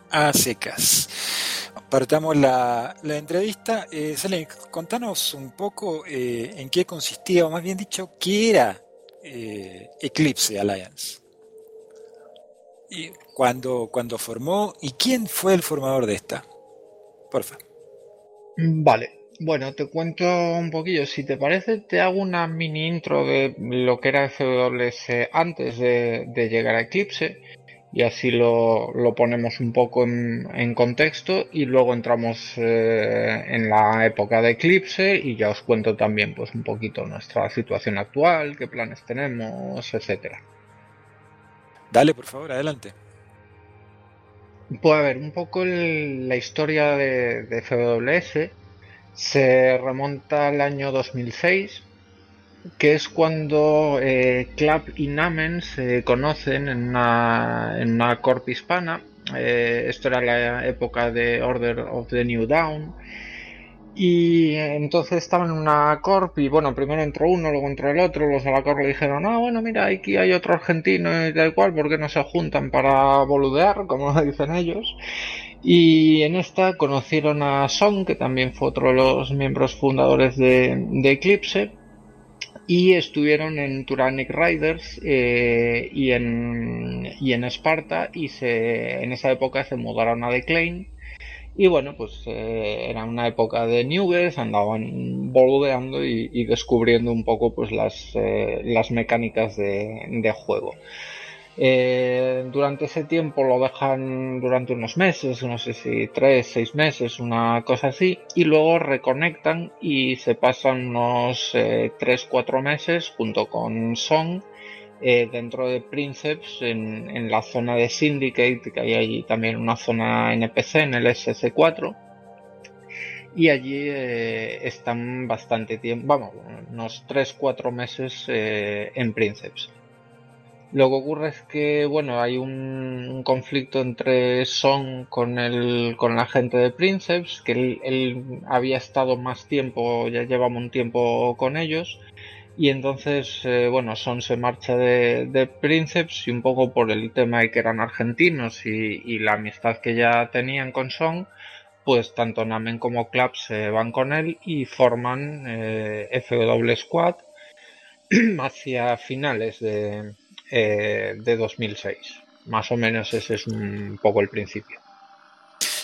a secas. Partamos la, la entrevista. Eh, Selenix, contanos un poco eh, en qué consistía, o más bien dicho, qué era eh, Eclipse Alliance. Y cuando, cuando formó y quién fue el formador de esta. Porfa. Vale, bueno, te cuento un poquillo. Si te parece, te hago una mini intro de lo que era FWS antes de, llegar a Eclipse y así lo, ponemos un poco en, contexto y luego entramos eh, en la época de Eclipse y ya os cuento también pues un poquito nuestra situación actual, qué planes tenemos, etcétera. Dale, por favor, adelante. Pues a ver, un poco la historia de, de FWS se remonta al año 2006 que es cuando eh, Clap y Namen se conocen en una, en una corp hispana. Eh, esto era la época de Order of the New Dawn. Y entonces estaban en una corp y bueno, primero entró uno, luego entró el otro, los de la corp le dijeron, ah, bueno, mira, aquí hay otro argentino y tal cual, ¿por qué no se juntan para boludear, como dicen ellos? Y en esta conocieron a Song, que también fue otro de los miembros fundadores de, Eclipse, y estuvieron en Turanic Riders eh, y, en, y en Esparta y se, en esa época se mudaron a Decline y bueno pues eh, era una época de nubes andaban boludeando y, descubriendo un poco pues las, eh, las mecánicas de juego eh, durante ese tiempo lo dejan durante unos meses, no sé si tres, seis meses, una cosa así, y luego reconectan y se pasan unos eh, tres, cuatro meses junto con Song eh, dentro de Princeps en, la zona de Syndicate, que hay allí también una zona NPC en el SC4. Y allí están bastante tiempo, vamos, unos 3-4 meses en Princeps. Lo que ocurre es que, bueno, hay un, conflicto entre Son con, el, con la gente de Princeps, que él, había estado más tiempo, ya llevamos un tiempo con ellos, y entonces, eh, bueno, Son se marcha de, de, Princeps y un poco por el tema de que eran argentinos y, la amistad que ya tenían con Son, pues tanto Namen como Clap se van con él y forman eh, FW Squad hacia finales de, eh, de 2006. Más o menos ese es un poco el principio.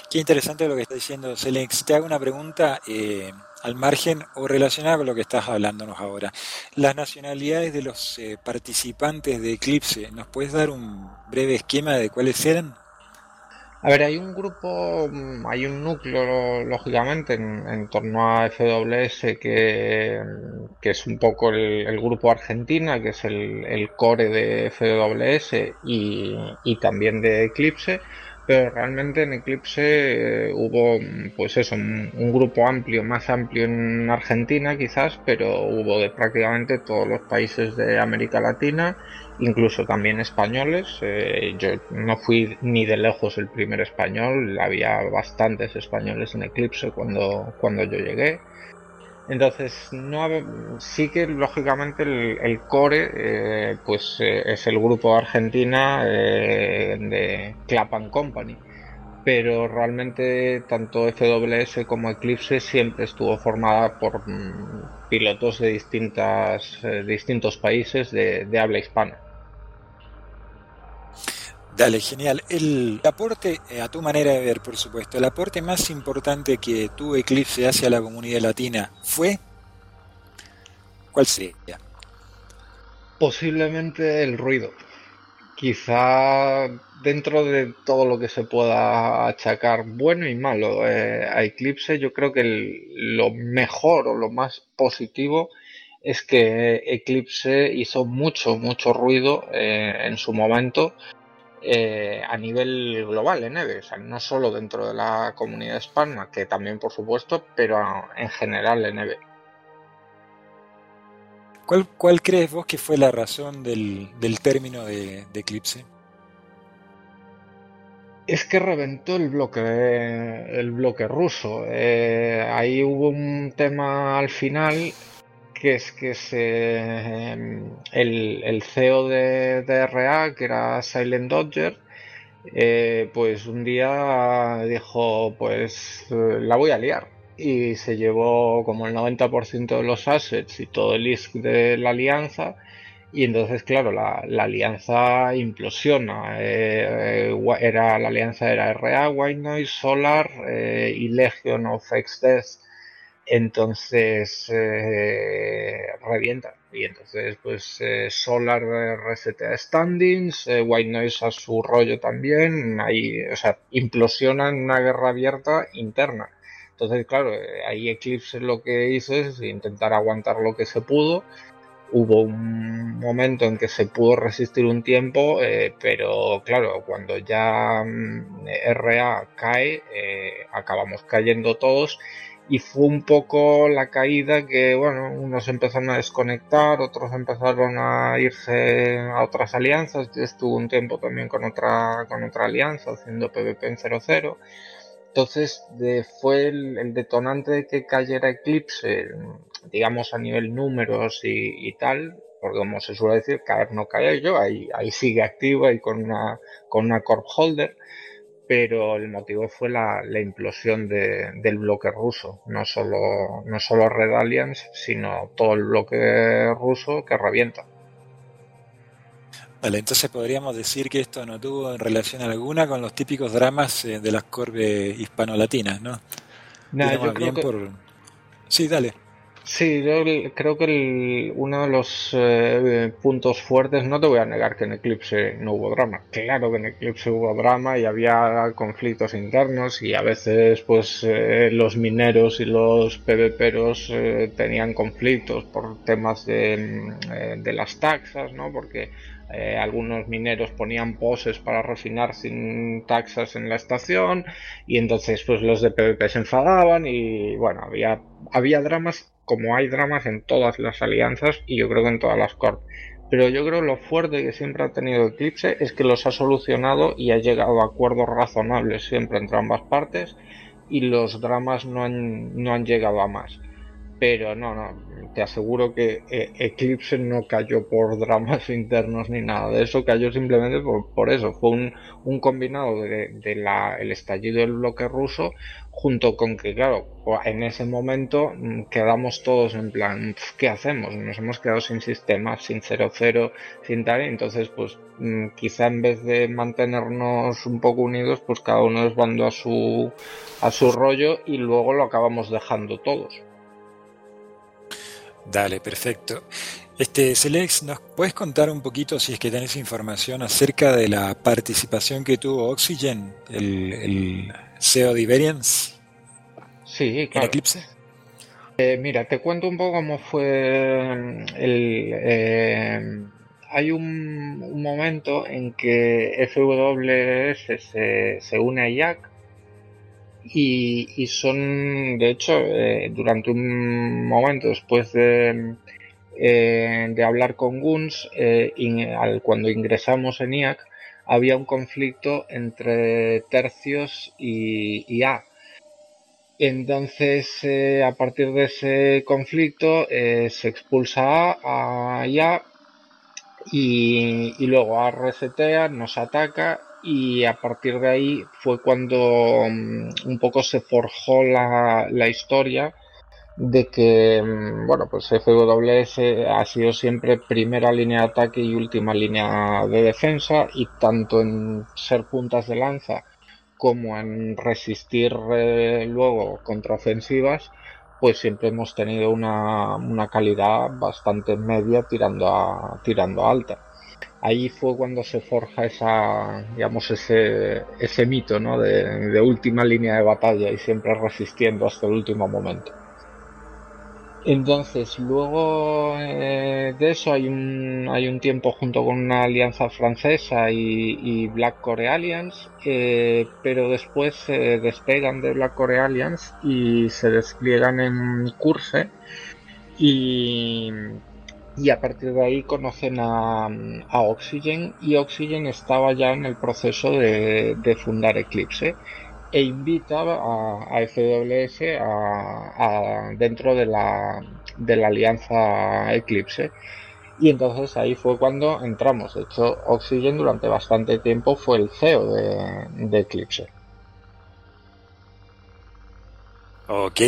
Qué interesante lo que está diciendo Selex. Te hago una pregunta eh, al margen o relacionada con lo que estás hablándonos ahora. Las nacionalidades de los eh, participantes de Eclipse, ¿nos puedes dar un breve esquema de cuáles eran? A ver, hay un grupo, mm, hay un núcleo, lógicamente, en, torno a FWS que, que es un poco el, grupo Argentina, que es el, core de FWS y, también de Eclipse, pero realmente en Eclipse eh, hubo, pues eso, un, un, grupo amplio, más amplio en Argentina quizás, pero hubo de prácticamente todos los países de América Latina incluso también españoles. Eh, yo no fui ni de lejos el primer español, había bastantes españoles en Eclipse cuando, cuando yo llegué. Entonces, no sí que lógicamente el, core eh, pues eh, es el grupo Argentina de Clap Company, pero realmente tanto FWS como Eclipse siempre estuvo formada por mm, pilotos de distintas, distintos países de habla hispana. Dale, genial. El aporte, eh, a tu manera de ver, por supuesto, el aporte más importante que tuvo Eclipse hacia la comunidad latina fue. ¿Cuál sería? Posiblemente el ruido. Quizá dentro de todo lo que se pueda achacar bueno y malo eh, a Eclipse, yo creo que lo mejor o lo más positivo es que Eclipse hizo mucho, mucho ruido eh, en su momento eh, a nivel global en EVE, o sea, no solo dentro de la comunidad hispana, que también por supuesto, pero en general en EVE. ¿Cuál, ¿Cuál, crees vos que fue la razón del, del término de, de, Eclipse? Es que reventó el bloque, el bloque ruso. Eh, ahí hubo un tema al final que es que em, el, CEO de, DRA, que era Silent Dodger, eh, pues un día dijo, pues eh, la voy a liar. Y se llevó como el 90% de los assets y todo el ISK de la alianza. Y entonces, claro, la, alianza implosiona. Eh, era, la alianza era RA, White Noise, Solar y Legion of X-Death entonces eh, revienta. Y entonces pues eh, Solar resetea standings eh, White Noise a su rollo también. Ahí o sea implosiona en una guerra abierta interna. Entonces claro ahí Eclipse lo que hizo es intentar aguantar lo que se pudo. Hubo un momento en que se pudo resistir un tiempo pero claro cuando ya mm, RA cae acabamos cayendo todos y fue un poco la caída que, bueno, unos empezaron a desconectar, otros empezaron a irse a otras alianzas. Yo estuve un tiempo también con otra, con otra alianza haciendo PvP en 00. Entonces fue el, detonante de que cayera Eclipse, digamos a nivel números y, tal, porque como se suele decir, caer no cae yo, ahí, ahí sigue activo y con una, con una corp holder pero el motivo fue la, implosión del bloque ruso, no solo, no solo Red Alliance, sino todo el bloque ruso que revienta. Vale, entonces podríamos decir que esto no tuvo relación alguna con los típicos dramas eh, de las corbes hispano-latinas, ¿no? Nada, yo por... Sí, dale. Sí, yo creo que uno de los eh, puntos fuertes, no te voy a negar que en Eclipse no hubo drama. Claro que en Eclipse hubo drama y había conflictos internos y a veces pues eh, los mineros y los PvPeros eh, tenían conflictos por temas de, de las taxas, ¿no? Porque eh, algunos mineros ponían poses para refinar sin taxas en la estación y entonces pues los de PvP se enfadaban y bueno, había, había dramas como hay dramas en todas las alianzas y yo creo que en todas las corp. Pero yo creo lo fuerte que siempre ha tenido Eclipse es que los ha solucionado y ha llegado a acuerdos razonables siempre entre ambas partes y los dramas no han, no han llegado a más. Pero no, no, te aseguro que eh, Eclipse no cayó por dramas internos ni nada de eso, cayó simplemente por, eso. Fue un, un combinado del de, la, el estallido del bloque ruso junto con que, claro, en ese momento mm, quedamos todos en plan, ¿qué hacemos? Nos hemos quedado sin sistema, sin 0-0, sin tal, entonces, pues mm, quizá en vez de mantenernos un poco unidos, pues cada uno desbandó a su, a su rollo y luego lo acabamos dejando todos. Dale, perfecto. Este, Celex, ¿nos puedes contar un poquito, si es que tenés información, acerca de la participación que tuvo Oxygen, el, CEO de Iberians? Sí, claro. Eclipse? Eh, mira, te cuento un poco cómo fue el... Eh, hay un, momento en que FWS se, se une a IAC y, son, de hecho, eh, durante un momento después de, eh, hablar con Guns, eh, cuando ingresamos en IAC, había un conflicto entre tercios y, A. Entonces, a partir de ese conflicto, se expulsa A a y, y luego A resetea, nos ataca y a partir de ahí fue cuando mm, un poco se forjó la, la historia de que mm, bueno pues FWS ha sido siempre primera línea de ataque y última línea de defensa y tanto en ser puntas de lanza como en resistir eh, luego contraofensivas pues siempre hemos tenido una, una calidad bastante media tirando a tirando alta ahí fue cuando se forja esa, digamos, ese, ese mito, ¿no? De, última línea de batalla y siempre resistiendo hasta el último momento. Entonces, luego eh, de eso hay un, hay un tiempo junto con una alianza francesa y, Black Core Alliance, eh, pero después se despegan de Black Core Alliance y se despliegan en Curse y y a partir de ahí conocen a, Oxygen y Oxygen estaba ya en el proceso de, fundar Eclipse e invita a, FWS a, dentro de la, de la alianza Eclipse y entonces ahí fue cuando entramos. De hecho, Oxygen durante bastante tiempo fue el CEO de, de Eclipse. Ok.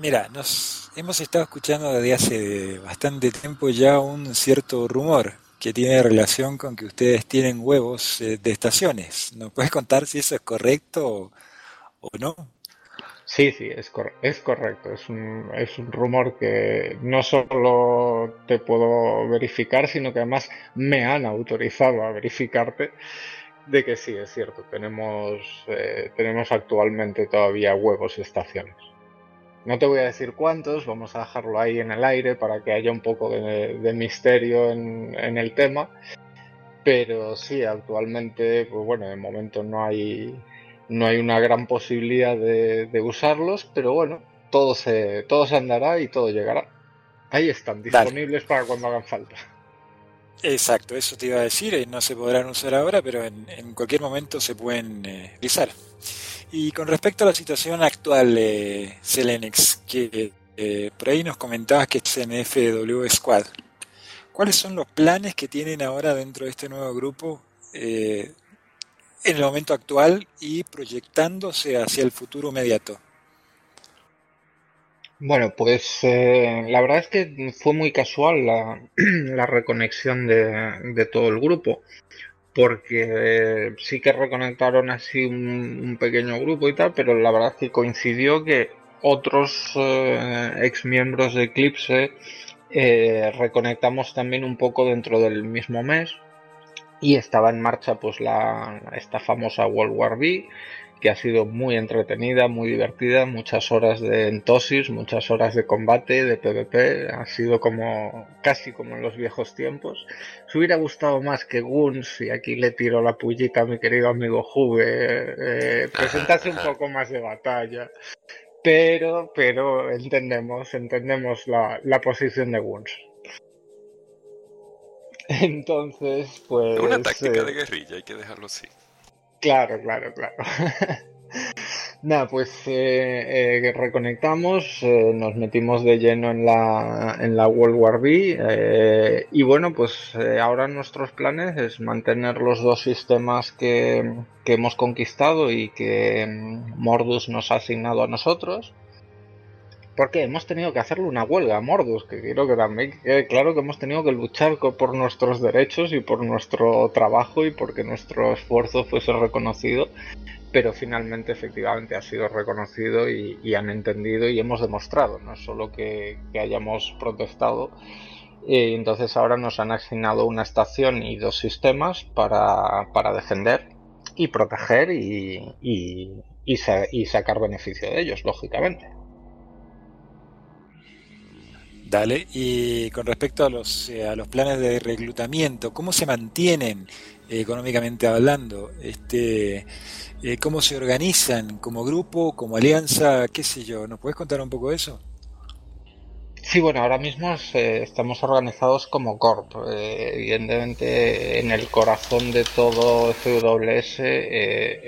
Mira, nos hemos estado escuchando desde hace bastante tiempo ya un cierto rumor que tiene relación con que ustedes tienen huevos eh, de estaciones. ¿Nos puedes contar si eso es correcto o, no? Sí, sí, es, es correcto. Es un, es un rumor que no solo te puedo verificar, sino que además me han autorizado a verificarte de que sí, es cierto. Tenemos, eh, tenemos actualmente todavía huevos de estaciones. No te voy a decir cuántos, vamos a dejarlo ahí en el aire para que haya un poco de, misterio en, el tema. Pero sí, actualmente, pues bueno, de momento no hay, no hay una gran posibilidad de, usarlos, pero bueno, todo se, todo se andará y todo llegará. Ahí están, disponibles para cuando hagan falta. Exacto, eso te iba a decir, eh, no se podrán usar ahora, pero en, cualquier momento se pueden eh. Y con respecto a la situación actual, de Selenex, que eh, por ahí nos comentabas que es en FW Squad, ¿cuáles son los planes que tienen ahora dentro de este nuevo grupo en el momento actual y proyectándose hacia el futuro inmediato? Bueno, pues eh, la verdad es que fue muy casual la, reconexión de, todo el grupo, porque eh, sí que reconectaron así un, pequeño grupo y tal, pero la verdad es que coincidió que otros eh, ex miembros de Eclipse reconectamos también un poco dentro del mismo mes y estaba en marcha pues la esta famosa World War B que ha sido muy entretenida, muy divertida, muchas horas de entosis, muchas horas de combate, de PvP, ha sido como casi como en los viejos tiempos. Se hubiera gustado más que Guns, y aquí le tiro la pullita a mi querido amigo Juve, eh, presentase un poco más de batalla. Pero, pero entendemos, entendemos la, la posición de Guns. Entonces, pues. Una táctica eh, de guerrilla, hay que dejarlo así. Claro, claro, claro. Nada, pues eh, eh, reconectamos, eh, nos metimos de lleno en la, en la World War B y bueno, pues ahora nuestros planes es mantener los dos sistemas que, que hemos conquistado y que mm, Mordus nos ha asignado a nosotros porque hemos tenido que hacerle una huelga a Mordus, que quiero que también quede claro que hemos tenido que luchar por nuestros derechos y por nuestro trabajo y porque nuestro esfuerzo fuese reconocido, pero finalmente efectivamente ha sido reconocido y, han entendido y hemos demostrado, no solo que, hayamos protestado, y entonces ahora nos han asignado una estación y dos sistemas para, defender y proteger y, y sacar beneficio de ellos, lógicamente. Dale, y con respecto a los, eh, a los planes de reclutamiento, ¿cómo se mantienen eh, económicamente hablando? Este, eh, ¿Cómo se organizan como grupo, como alianza? ¿Qué sé yo? ¿Nos puedes contar un poco de eso? Sí, bueno, ahora mismo estamos organizados como Corp. evidentemente, en el corazón de todo FWS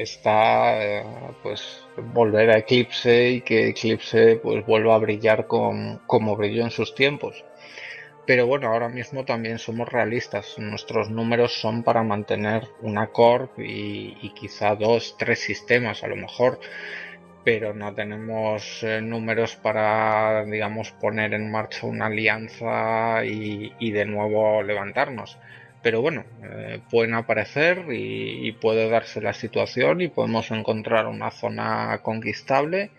está, pues, volver a Eclipse y que Eclipse pues vuelva a brillar como brilló en sus tiempos. Pero bueno, ahora mismo también somos realistas. Nuestros números son para mantener una Corp y, quizá dos, tres sistemas a lo mejor. Pero no tenemos eh, números para, digamos, poner en marcha una alianza y de nuevo levantarnos pero bueno, eh, pueden aparecer y, puede darse la situación y podemos encontrar una zona conquistable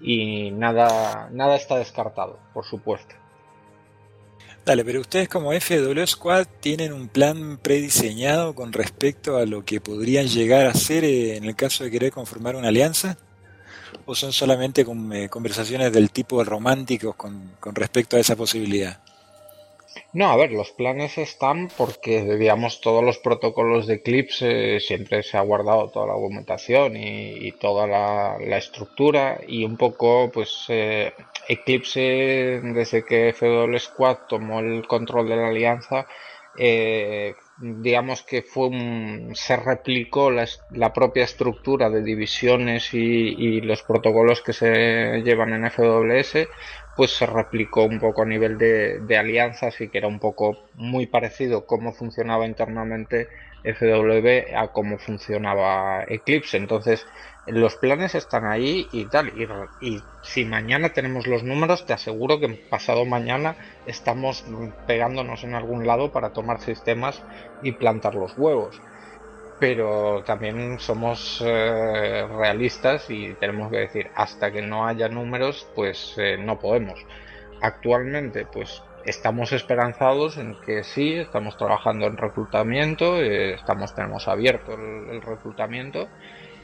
y nada, nada está descartado, por supuesto. Dale, pero ustedes como FW Squad tienen un plan prediseñado con respecto a lo que podrían llegar a ser eh, en el caso de querer conformar una alianza? ¿O son solamente eh, conversaciones del tipo románticos con respecto a esa posibilidad? No, a ver, los planes están porque, digamos, todos los protocolos de Eclipse siempre se ha guardado toda la documentación y, toda la, estructura y un poco, pues, eh, Eclipse, desde que FW Squad tomó el control de la alianza, eh, digamos que fue un, se replicó la, propia estructura de divisiones y, y, los protocolos que se llevan en FWS pues se replicó un poco a nivel de, alianzas y que era un poco muy parecido cómo funcionaba internamente FW a cómo funcionaba Eclipse. Entonces, los planes están ahí y tal. Y, si mañana tenemos los números, te aseguro que pasado mañana estamos pegándonos en algún lado para tomar sistemas y plantar los huevos pero también somos eh, realistas y tenemos que decir hasta que no haya números pues eh, no podemos actualmente pues estamos esperanzados en que sí estamos trabajando en reclutamiento eh, estamos tenemos abierto el, reclutamiento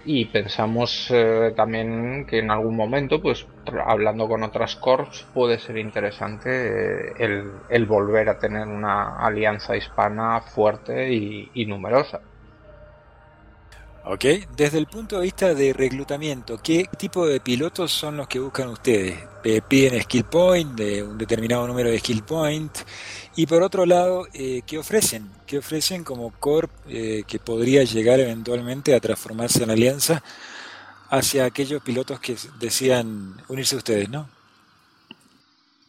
y pensamos también que en algún momento pues hablando con otras corps puede ser interesante el, volver a tener una alianza hispana fuerte y numerosa Ok, desde el punto de vista de reclutamiento, ¿qué tipo de pilotos son los que buscan ustedes? Eh, ¿Piden skill point, de un determinado número de skill point? Y por otro lado, eh, ¿qué ofrecen? ¿Qué ofrecen como corp eh, que podría llegar eventualmente a transformarse en alianza hacia aquellos pilotos que decidan unirse a ustedes, ¿no?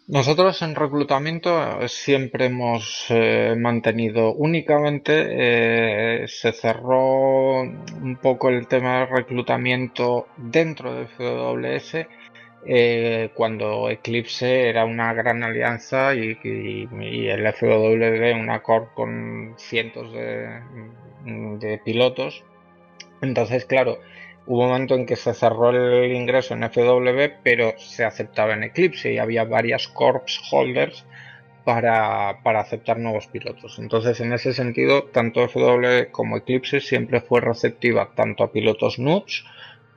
Nosotros en reclutamiento siempre hemos eh, mantenido únicamente, eh, se cerró un poco el tema del reclutamiento dentro de FWS eh, cuando Eclipse era una gran alianza y, el FW una corp con cientos de pilotos. Entonces, claro, Hubo un momento en que se cerró el ingreso en FW, pero se aceptaba en Eclipse y había varias corps holders para, aceptar nuevos pilotos. Entonces, en ese sentido, tanto FW como Eclipse siempre fue receptiva tanto a pilotos noobs,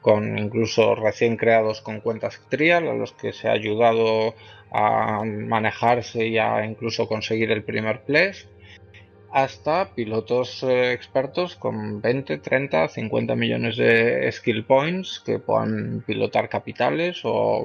con incluso recién creados con cuentas trial, a los que se ha ayudado a manejarse y a incluso conseguir el primer place, hasta pilotos eh, expertos con 20, 30, 50 millones de skill points que puedan pilotar capitales o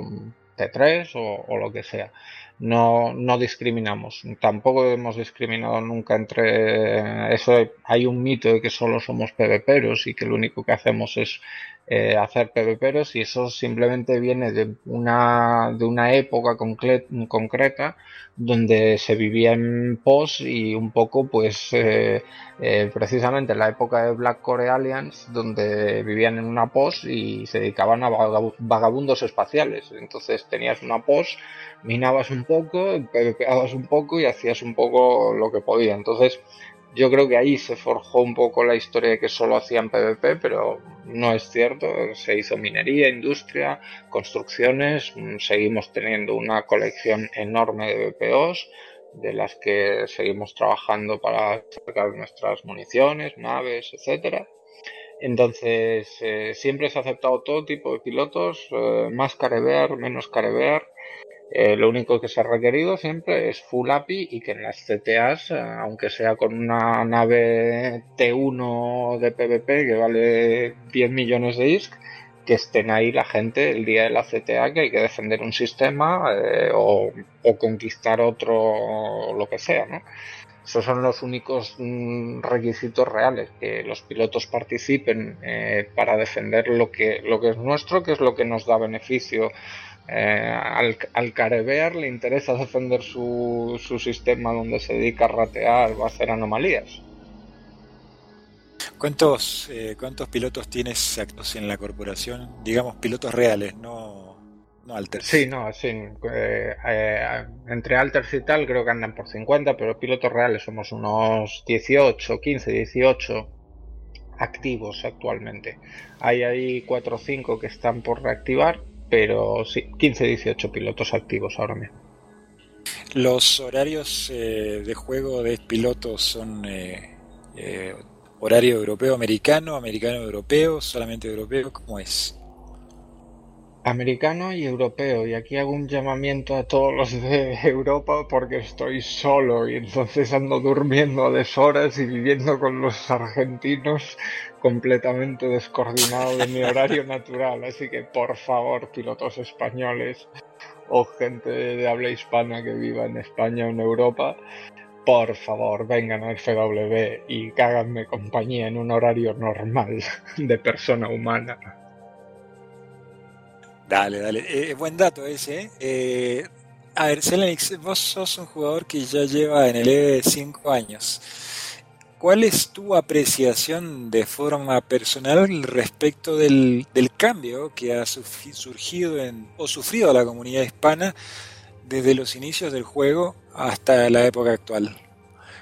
T3 o, lo que sea. No, no discriminamos. Tampoco hemos discriminado nunca entre eso. Hay un mito de que solo somos PvPeros y que lo único que hacemos es eh, hacer PvPeros y eso simplemente viene de una, de una época concreta donde se vivía en POS y un poco pues eh, eh, precisamente en la época de Black Core Alliance donde vivían en una POS y se dedicaban a vagabundos espaciales. Entonces tenías una POS minabas un poco, PvPabas un poco y hacías un poco lo que podía. Entonces yo creo que ahí se forjó un poco la historia de que solo hacían PvP, pero no es cierto. Se hizo minería, industria, construcciones. Mm, seguimos teniendo una colección enorme de BPOs de las que seguimos trabajando para sacar nuestras municiones, naves, etcétera. Entonces, eh, siempre se ha aceptado todo tipo de pilotos, eh, más carebear, menos carebear, eh, lo único que se ha requerido siempre es Full API y que en las CTAs, eh, aunque sea con una nave T1 de PvP que vale 10 millones de ISK, que estén ahí la gente el día de la CTA que hay que defender un sistema eh, o, conquistar otro, lo que sea, ¿no? Esos son los únicos mm, requisitos reales, que los pilotos participen para defender lo que, lo que es nuestro, que es lo que nos da beneficio eh, al, al, carebear le interesa defender su, su, sistema donde se dedica a ratear o a hacer anomalías. ¿Cuántos, eh, ¿Cuántos pilotos tienes actos en la corporación? Digamos pilotos reales, no, no alters. Sí, no, sí. Eh, entre alters y tal creo que andan por 50, pero pilotos reales somos unos 18, 15, 18 activos actualmente. Hay ahí 4 o 5 que están por reactivar pero sí, 15-18 pilotos activos ahora mismo. ¿Los horarios eh, de juego de pilotos son eh, eh, horario europeo-americano, americano-europeo, solamente europeo? ¿Cómo es? Americano y europeo. Y aquí hago un llamamiento a todos los de Europa porque estoy solo y entonces ando durmiendo a deshoras y viviendo con los argentinos completamente descoordinado de mi horario natural. Así que por favor, pilotos españoles o gente de habla hispana que viva en España o en Europa, por favor, vengan a FW y cáganme compañía en un horario normal de persona humana. Dale, dale. Eh, buen dato ese. ¿eh? eh a ver, Selenix, vos sos un jugador que ya lleva en el E 5 años. ¿Cuál es tu apreciación de forma personal respecto del, cambio que ha surgido en, o sufrido la comunidad hispana desde los inicios del juego hasta la época actual?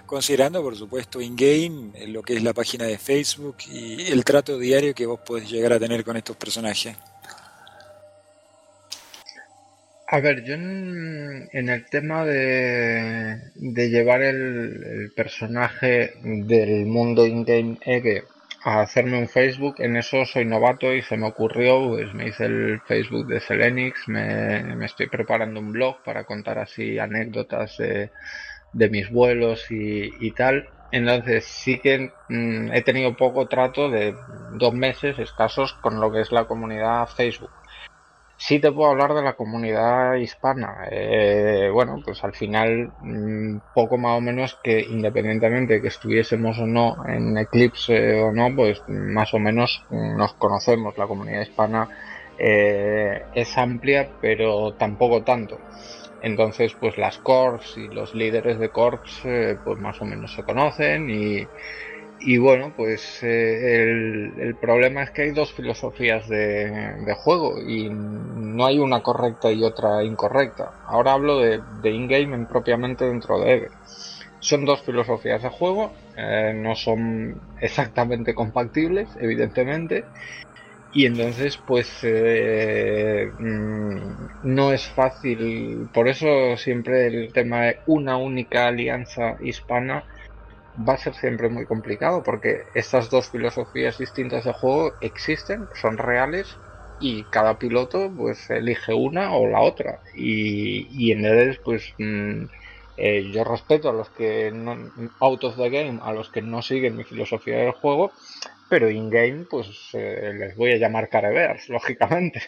Considerando, por supuesto, in-game, eh, lo que es la página de Facebook y el trato diario que vos podés llegar a tener con estos personajes. A ver, yo en, el tema de, llevar el, personaje del mundo in-game EVE a hacerme un Facebook, en eso soy novato y se me ocurrió, pues me hice el Facebook de Selenix, me, estoy preparando un blog para contar así anécdotas de, mis vuelos y, tal. Entonces sí que mm, he tenido poco trato de dos meses escasos con lo que es la comunidad Facebook. Sí te puedo hablar de la comunidad hispana. Eh, bueno, pues al final, mm, poco más o menos que independientemente de que estuviésemos o no en Eclipse o no, pues más o menos nos conocemos. La comunidad hispana eh, es amplia, pero tampoco tanto. Entonces, pues las corps y los líderes de corps, eh, pues más o menos se conocen y, y bueno, pues eh, el, problema es que hay dos filosofías de, juego y no hay una correcta y otra incorrecta. Ahora hablo de, in-game propiamente dentro de EVE. Son dos filosofías de juego, eh, no son exactamente compatibles, evidentemente, y entonces pues eh, mm, no es fácil, por eso siempre el tema de una única alianza hispana va a ser siempre muy complicado porque estas dos filosofías distintas de juego existen, son reales y cada piloto pues elige una o la otra y, y en Edes pues mm, eh, yo respeto a los que no, out of the game a los que no siguen mi filosofía del juego pero in-game pues eh, les voy a llamar carebears lógicamente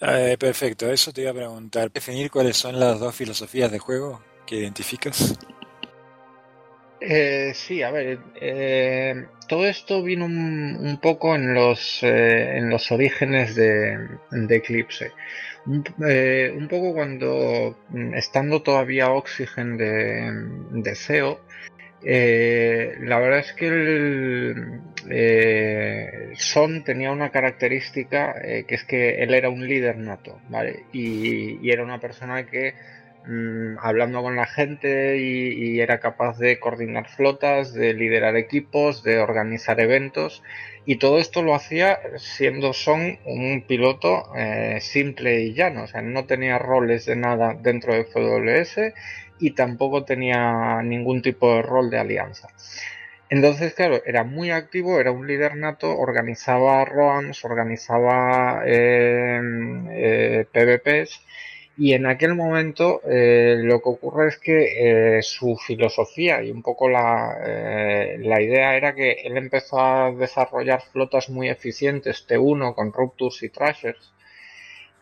eh, perfecto, eso te iba a preguntar. ¿Definir cuáles son las dos filosofías de juego que identificas? Eh, sí, a ver, eh, todo esto vino un, poco en los, eh, en los orígenes de, Eclipse. Un, poco cuando, mm, estando todavía Oxygen de, de CEO, la verdad es que el, Son tenía una característica que es que él era un líder nato, ¿vale? y era una persona que Mm, hablando con la gente y, era capaz de coordinar flotas, de liderar equipos, de organizar eventos y todo esto lo hacía siendo Son un piloto eh, simple y llano, o sea, no tenía roles de nada dentro de FWS y tampoco tenía ningún tipo de rol de alianza. Entonces, claro, era muy activo, era un líder nato, organizaba ROAMs, organizaba eh, eh, PvPs y en aquel momento eh, lo que ocurre es que eh, su filosofía y un poco la, eh, la, idea era que él empezó a desarrollar flotas muy eficientes T1 con Ruptures y Trashers.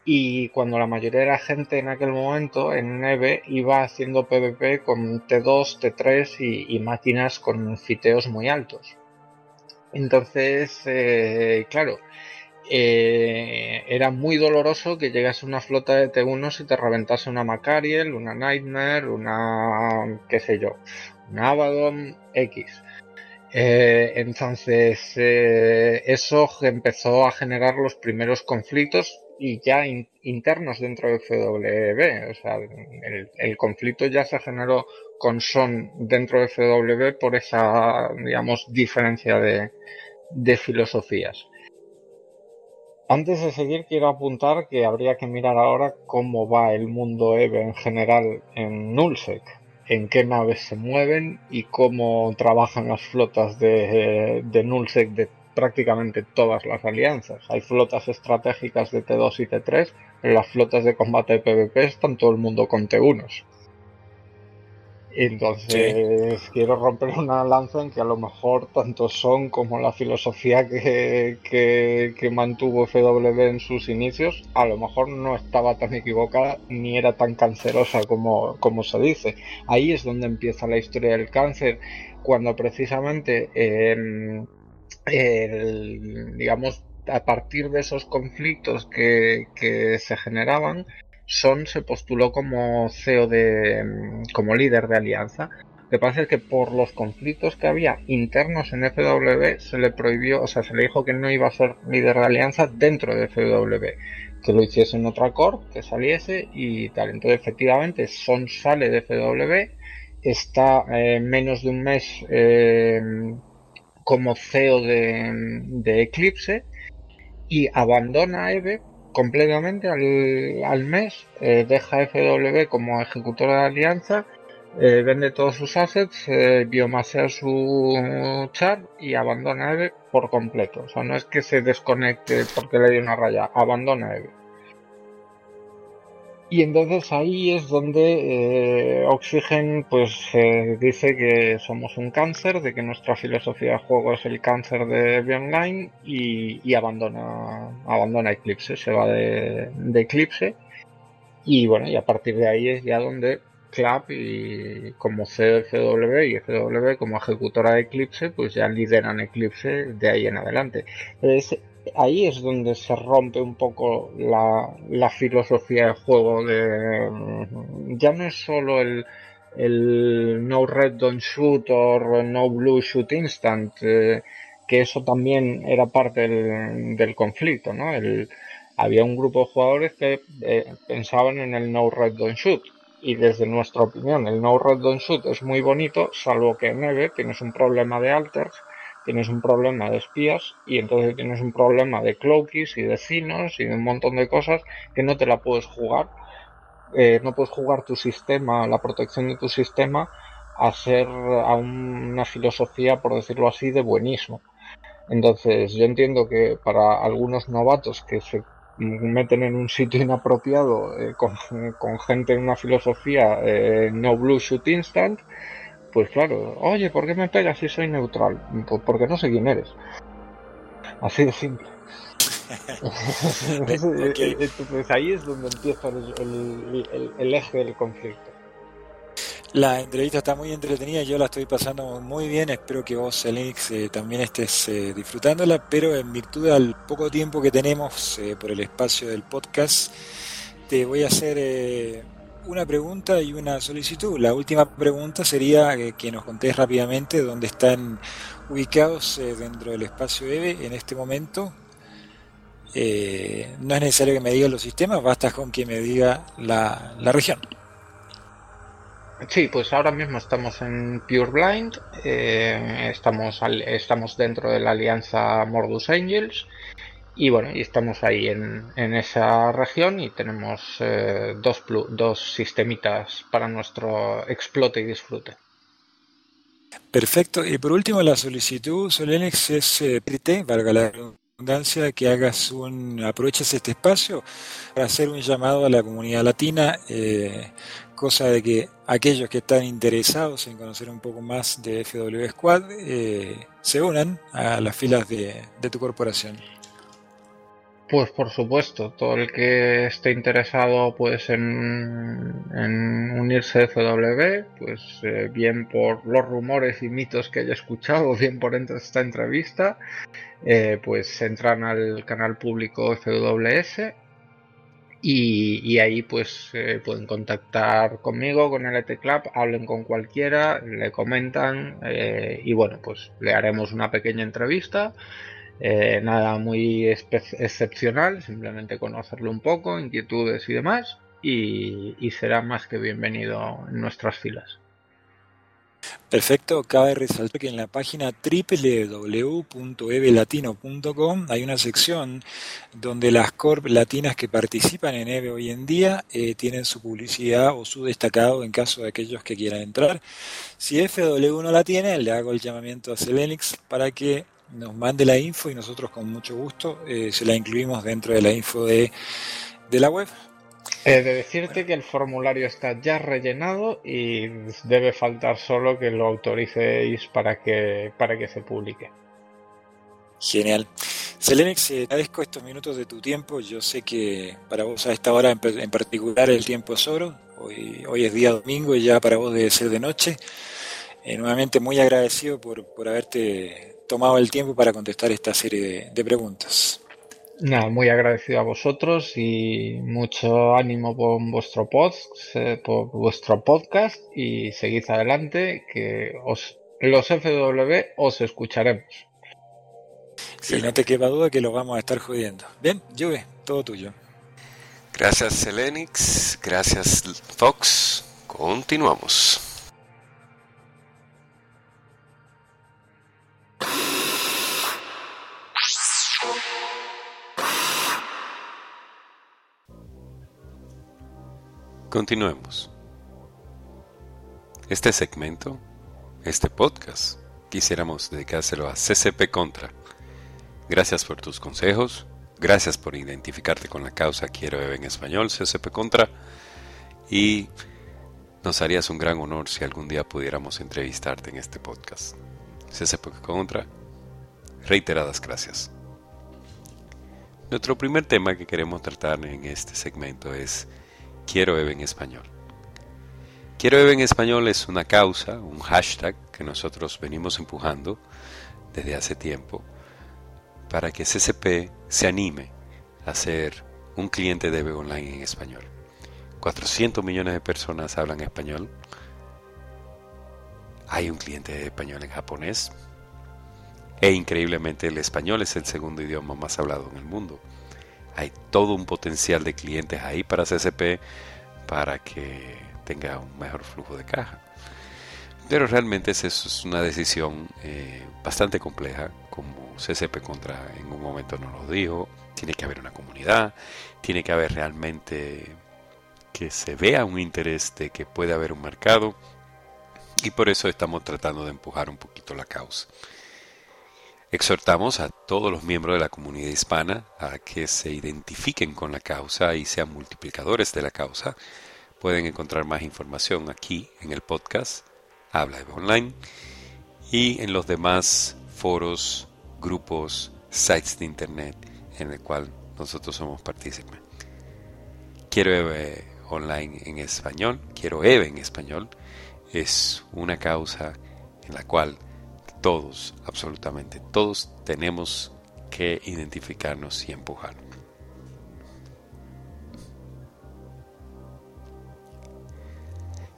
Y cuando la mayoría de la gente en aquel momento en Neve iba haciendo PvP con T2, T3 y, y máquinas con fiteos muy altos. Entonces, claro, eh, era muy doloroso que llegase una flota de T1 y te reventase una Macariel, una Nightmare, una, qué sé yo, una Abaddon X. Eh, entonces, eh, eso empezó a generar los primeros conflictos y ya internos dentro de FW. O sea, el, conflicto ya se generó con Son dentro de FW por esa, digamos, diferencia de filosofías. Antes de seguir, quiero apuntar que habría que mirar ahora cómo va el mundo EVE en general en Nullsec, en qué naves se mueven y cómo trabajan las flotas de, de Nullsec de prácticamente todas las alianzas. Hay flotas estratégicas de T2 y T3, en las flotas de combate PvP están todo el mundo con T1s. Entonces quiero romper una lanza en que a lo mejor tanto son como la filosofía que, que, mantuvo FW en sus inicios, a lo mejor no estaba tan equivocada ni era tan cancerosa como, como se dice. Ahí es donde empieza la historia del cáncer, cuando precisamente, em, digamos, a partir de esos conflictos que, que se generaban, son se postuló como CEO de, mm, como líder de alianza. Lo que pasa es que por los conflictos que había internos en FW se le prohibió, o sea, se le dijo que no iba a ser líder de alianza dentro de FW, que lo hiciese en otra core, que saliese y tal. Entonces, efectivamente, Son sale de FW, está eh, menos de un mes eh, como CEO de, de Eclipse y abandona EVE completamente al, mes, eh, deja FW como ejecutor de alianza, eh, vende todos sus assets, eh, biomasea su chat y abandona EVE por completo. O sea, no es que se desconecte porque le dio una raya, abandona EVE. Y entonces ahí es donde eh, Oxygen pues eh, dice que somos un cáncer, de que nuestra filosofía de juego es el cáncer de Online y, abandona, abandona Eclipse, se va de, Eclipse y bueno, y a partir de ahí es ya donde Club y como CW y FW como ejecutora de Eclipse, pues ya lideran Eclipse de ahí en adelante. Ahí es donde se rompe un poco la, filosofía de juego de ya no es solo el, el no red don't shoot o no blue shoot instant eh, que eso también era parte del, del conflicto no el, había un grupo de jugadores que eh, pensaban en el no red don't shoot. Y desde nuestra opinión el no red don't shoot es muy bonito salvo que en tienes un problema de alters tienes un problema de espías y entonces tienes un problema de cloakies y de cinos y de un montón de cosas que no te la puedes jugar. Eh, no puedes jugar tu sistema la protección de tu sistema a ser a una filosofía por decirlo así de buenismo. Entonces yo entiendo que para algunos novatos que se meten en un sitio inapropiado eh, con, gente en una filosofía eh, no blue shoot instant, pues claro, oye, ¿por qué me pegas si soy neutral? Pues porque no sé quién eres. Así de simple. Entonces ahí es donde empieza el eje del conflicto. La entrevista está muy entretenida, yo la estoy pasando muy bien, espero que vos, Elenix, eh, también estés eh, disfrutándola, pero en virtud del poco tiempo que tenemos eh, por el espacio del podcast, te voy a hacer una pregunta y una solicitud. La última pregunta sería que nos contés rápidamente dónde están ubicados dentro del espacio EVE en este momento. no es necesario que me diga los sistemas, basta con que me diga la, la región. Sí, pues ahora mismo estamos en Pure Blind, eh, estamos, estamos dentro de la alianza Mordus Angels y bueno, y estamos ahí en, esa región y tenemos eh, dos, dos sistemitas para nuestro explote y disfrute. Perfecto. Y por último, la solicitud, Solenex, es eh, valga la redundancia, que hagas un, aproveches este espacio para hacer un llamado a la comunidad latina. Eh, cosa de que aquellos que están interesados en conocer un poco más de FW Squad eh, se unan a las filas de, tu corporación. Pues por supuesto, todo el que esté interesado pues en, unirse a FW, pues eh, bien por los rumores y mitos que haya escuchado, bien por esta entrevista, eh, pues entran al canal público FWS y, ahí pues eh, pueden contactar conmigo, con el ET Club, hablen con cualquiera, le comentan eh, y bueno, pues le haremos una pequeña entrevista. Eh, nada muy excepcional, simplemente conocerlo un poco, inquietudes y demás, y será más que bienvenido en nuestras filas. Perfecto, cabe resaltar que en la página www.evelatino.com hay una sección donde las corp latinas que participan en EVE hoy en día eh, tienen su publicidad o su destacado en caso de aquellos que quieran entrar. Si FW no la tiene, le hago el llamamiento a Selenix para que nos mande la info y nosotros con mucho gusto eh, se la incluimos dentro de la info de, de la web. He de decirte que el formulario está ya rellenado y debe faltar solo que lo autoricéis para que, para que se publique. Genial. Selenex, te agradezco estos minutos de tu tiempo. Yo sé que para vos a esta hora en particular el tiempo es oro. Hoy, hoy es día domingo y ya para vos debe ser de noche. Eh, nuevamente muy agradecido por, por haberte tomado el tiempo para contestar esta serie de preguntas. Nada, muy agradecido a vosotros y mucho ánimo por vuestro eh, por vuestro podcast y seguid adelante que os, los FW os escucharemos. Si no te queda duda que lo vamos a estar jodiendo. Bien, Juve, todo tuyo. Gracias Selenix, gracias Fox. Continuamos. Continuemos. Este segmento, este podcast, quisiéramos dedicárselo a CCP Contra. Gracias por tus consejos, Gracias por identificarte con la causa Quiero Eve en español, CCP Contra. Y nos harías un gran honor si algún día pudiéramos entrevistarte en este podcast. CCP Contra, reiteradas gracias. Nuestro primer tema que queremos tratar en este segmento es Quiero Eve en español. Quiero Eve en español es una causa, un hashtag que nosotros venimos empujando desde hace tiempo para que CCP se anime a ser un cliente de Eve Online en español. 400 millones de personas hablan español. Hay un cliente de español en japonés. E increíblemente el español es el segundo idioma más hablado en el mundo. Hay todo un potencial de clientes ahí para CCP para que tenga un mejor flujo de caja. Pero realmente eso es una decisión eh, bastante compleja, como CCP Contra en un momento nos lo dijo. Tiene que haber una comunidad, tiene que haber realmente que se vea un interés de que puede haber un mercado y por eso estamos tratando de empujar un poquito la causa. Exhortamos a todos los miembros de la comunidad hispana a que se identifiquen con la causa y sean multiplicadores de la causa Pueden encontrar más información aquí en el podcast Habla de Online y en los demás foros, grupos, sites de internet en el cual nosotros somos partícipes. Quiero EVE Online en español, quiero EVE en español, es una causa en la cual todos, absolutamente todos, tenemos que identificarnos y empujar.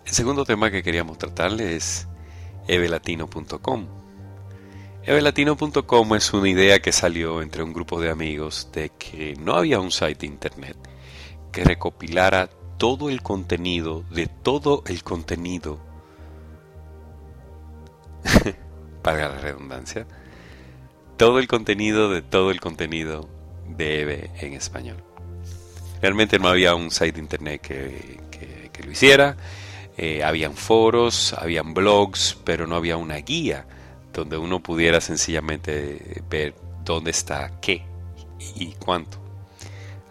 El segundo tema que queríamos tratarle es evelatino.com. Evelatino.com es una idea que salió entre un grupo de amigos de que no había un site de internet que recopilara todo el contenido de todo el contenido, para la redundancia, todo el contenido de todo el contenido de Eve en español. Realmente no había un site de internet que, lo hiciera eh, habían foros, habían blogs, pero no había una guía donde uno pudiera sencillamente ver dónde está qué y cuánto.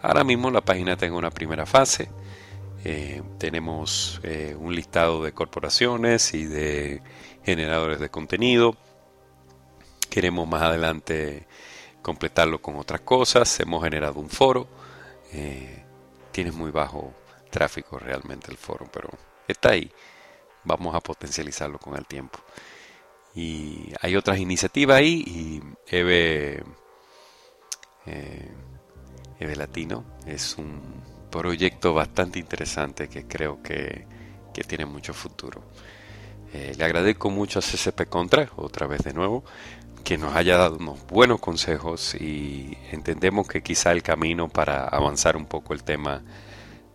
Ahora mismo la página en una primera fase. Eh, tenemos eh, un listado de corporaciones y de generadores de contenido. Queremos más adelante completarlo con otras cosas. Hemos generado un foro. tiene muy bajo tráfico realmente el foro, pero está ahí. Vamos a potencializarlo con el tiempo. Y hay otras iniciativas ahí y Eve, eh, Latino es un proyecto bastante interesante que creo que, tiene mucho futuro. Eh, le agradezco mucho a CCP Contra, otra vez de nuevo, que nos haya dado unos buenos consejos y entendemos que quizá el camino para avanzar un poco el tema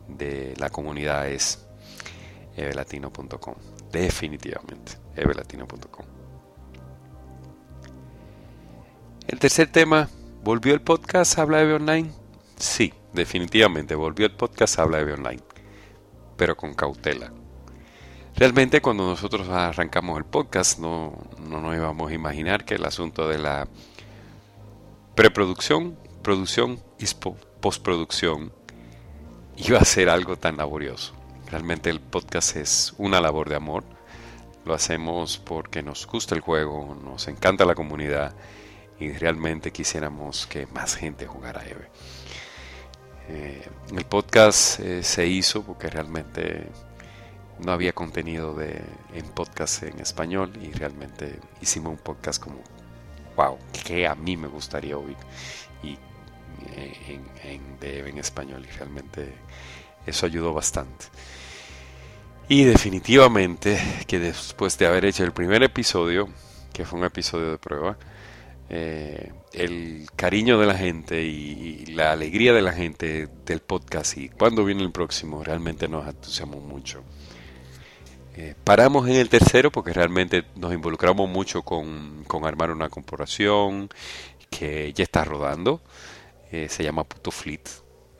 de la comunidad es evelatino.com. Definitivamente, evelatino.com. El tercer tema, ¿volvió el podcast Habla de Online? Sí, definitivamente, volvió el podcast Habla de Online, pero con cautela. Realmente cuando nosotros arrancamos el podcast no, no nos íbamos a imaginar que el asunto de la preproducción, producción y postproducción iba a ser algo tan laborioso. Realmente el podcast es una labor de amor. Lo hacemos porque nos gusta el juego, nos encanta la comunidad y realmente quisiéramos que más gente jugara EVE. Eh, el podcast eh, se hizo porque realmente no había contenido de, en podcast en español y realmente hicimos un podcast como, wow, que a mí me gustaría oír y eh, en, de en español y realmente eso ayudó bastante. Y definitivamente que después de haber hecho el primer episodio, que fue un episodio de prueba, eh, el cariño de la gente y, la alegría de la gente del podcast y cuando viene el próximo realmente nos entusiasmamos mucho. Eh, paramos en el tercero porque realmente nos involucramos mucho con, armar una corporación que ya está rodando. Eh, se llama Puto Fleet.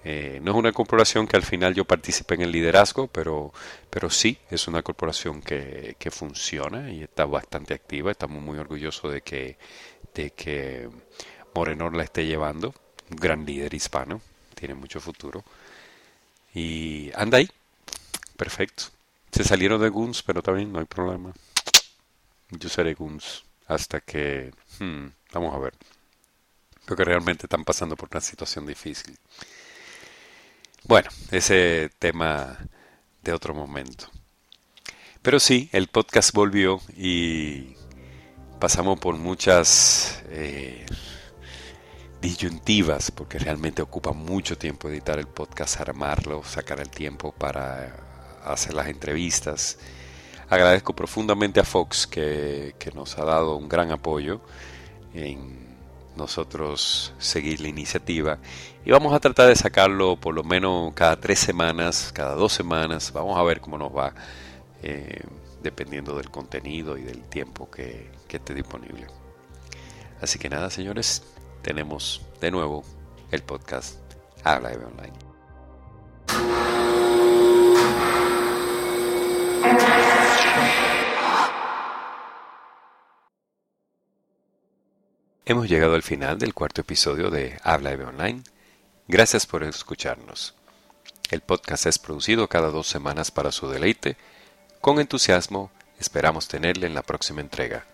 Eh, no es una corporación que al final yo participe en el liderazgo, pero, pero sí es una corporación que, que funciona y está bastante activa. Estamos muy orgullosos de que, de que Morenor la esté llevando. un gran líder hispano, tiene mucho futuro. Y anda ahí, perfecto. Se salieron de Guns, pero también no hay problema. Yo seré Guns hasta que... Hmm, vamos a ver. Creo que realmente están pasando por una situación difícil. Bueno, ese tema de otro momento. Pero sí, el podcast volvió y pasamos por muchas eh, disyuntivas, porque realmente ocupa mucho tiempo editar el podcast, armarlo, sacar el tiempo para hacer las entrevistas. Agradezco profundamente a Fox que, que nos ha dado un gran apoyo en nosotros seguir la iniciativa y vamos a tratar de sacarlo por lo menos cada tres semanas, cada dos semanas, vamos a ver cómo nos va eh, dependiendo del contenido y del tiempo que, que esté disponible. Así que nada, señores, tenemos de nuevo el podcast Habla de Online. Hemos llegado al final del cuarto episodio de Habla de Online. Gracias por escucharnos. El podcast es producido cada dos semanas para su deleite con entusiasmo, esperamos tenerle en la próxima entrega.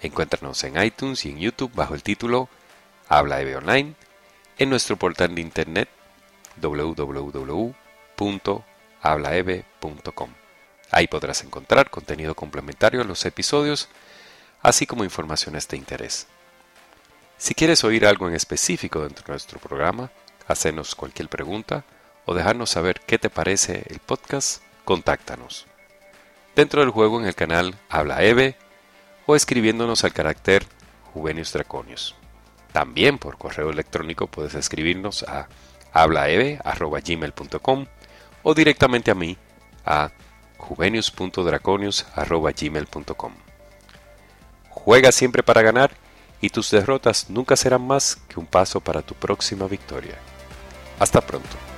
Encuéntranos en iTunes y en YouTube bajo el título Habla EVE Online, en nuestro portal de internet www.hablaeve.com. Ahí podrás encontrar contenido complementario a los episodios, así como informaciones de interés. Si quieres oír algo en específico dentro de nuestro programa, hacernos cualquier pregunta o dejarnos saber qué te parece el podcast, contáctanos dentro del juego en el canal Habla Eve o escribiéndonos al carácter Juvenius Draconius. También por correo electrónico puedes escribirnos a hablaeve.gmail.com o directamente a mí a juvenius.draconius.gmail.com. Juega siempre para ganar y tus derrotas nunca serán más que un paso para tu próxima victoria. Hasta pronto.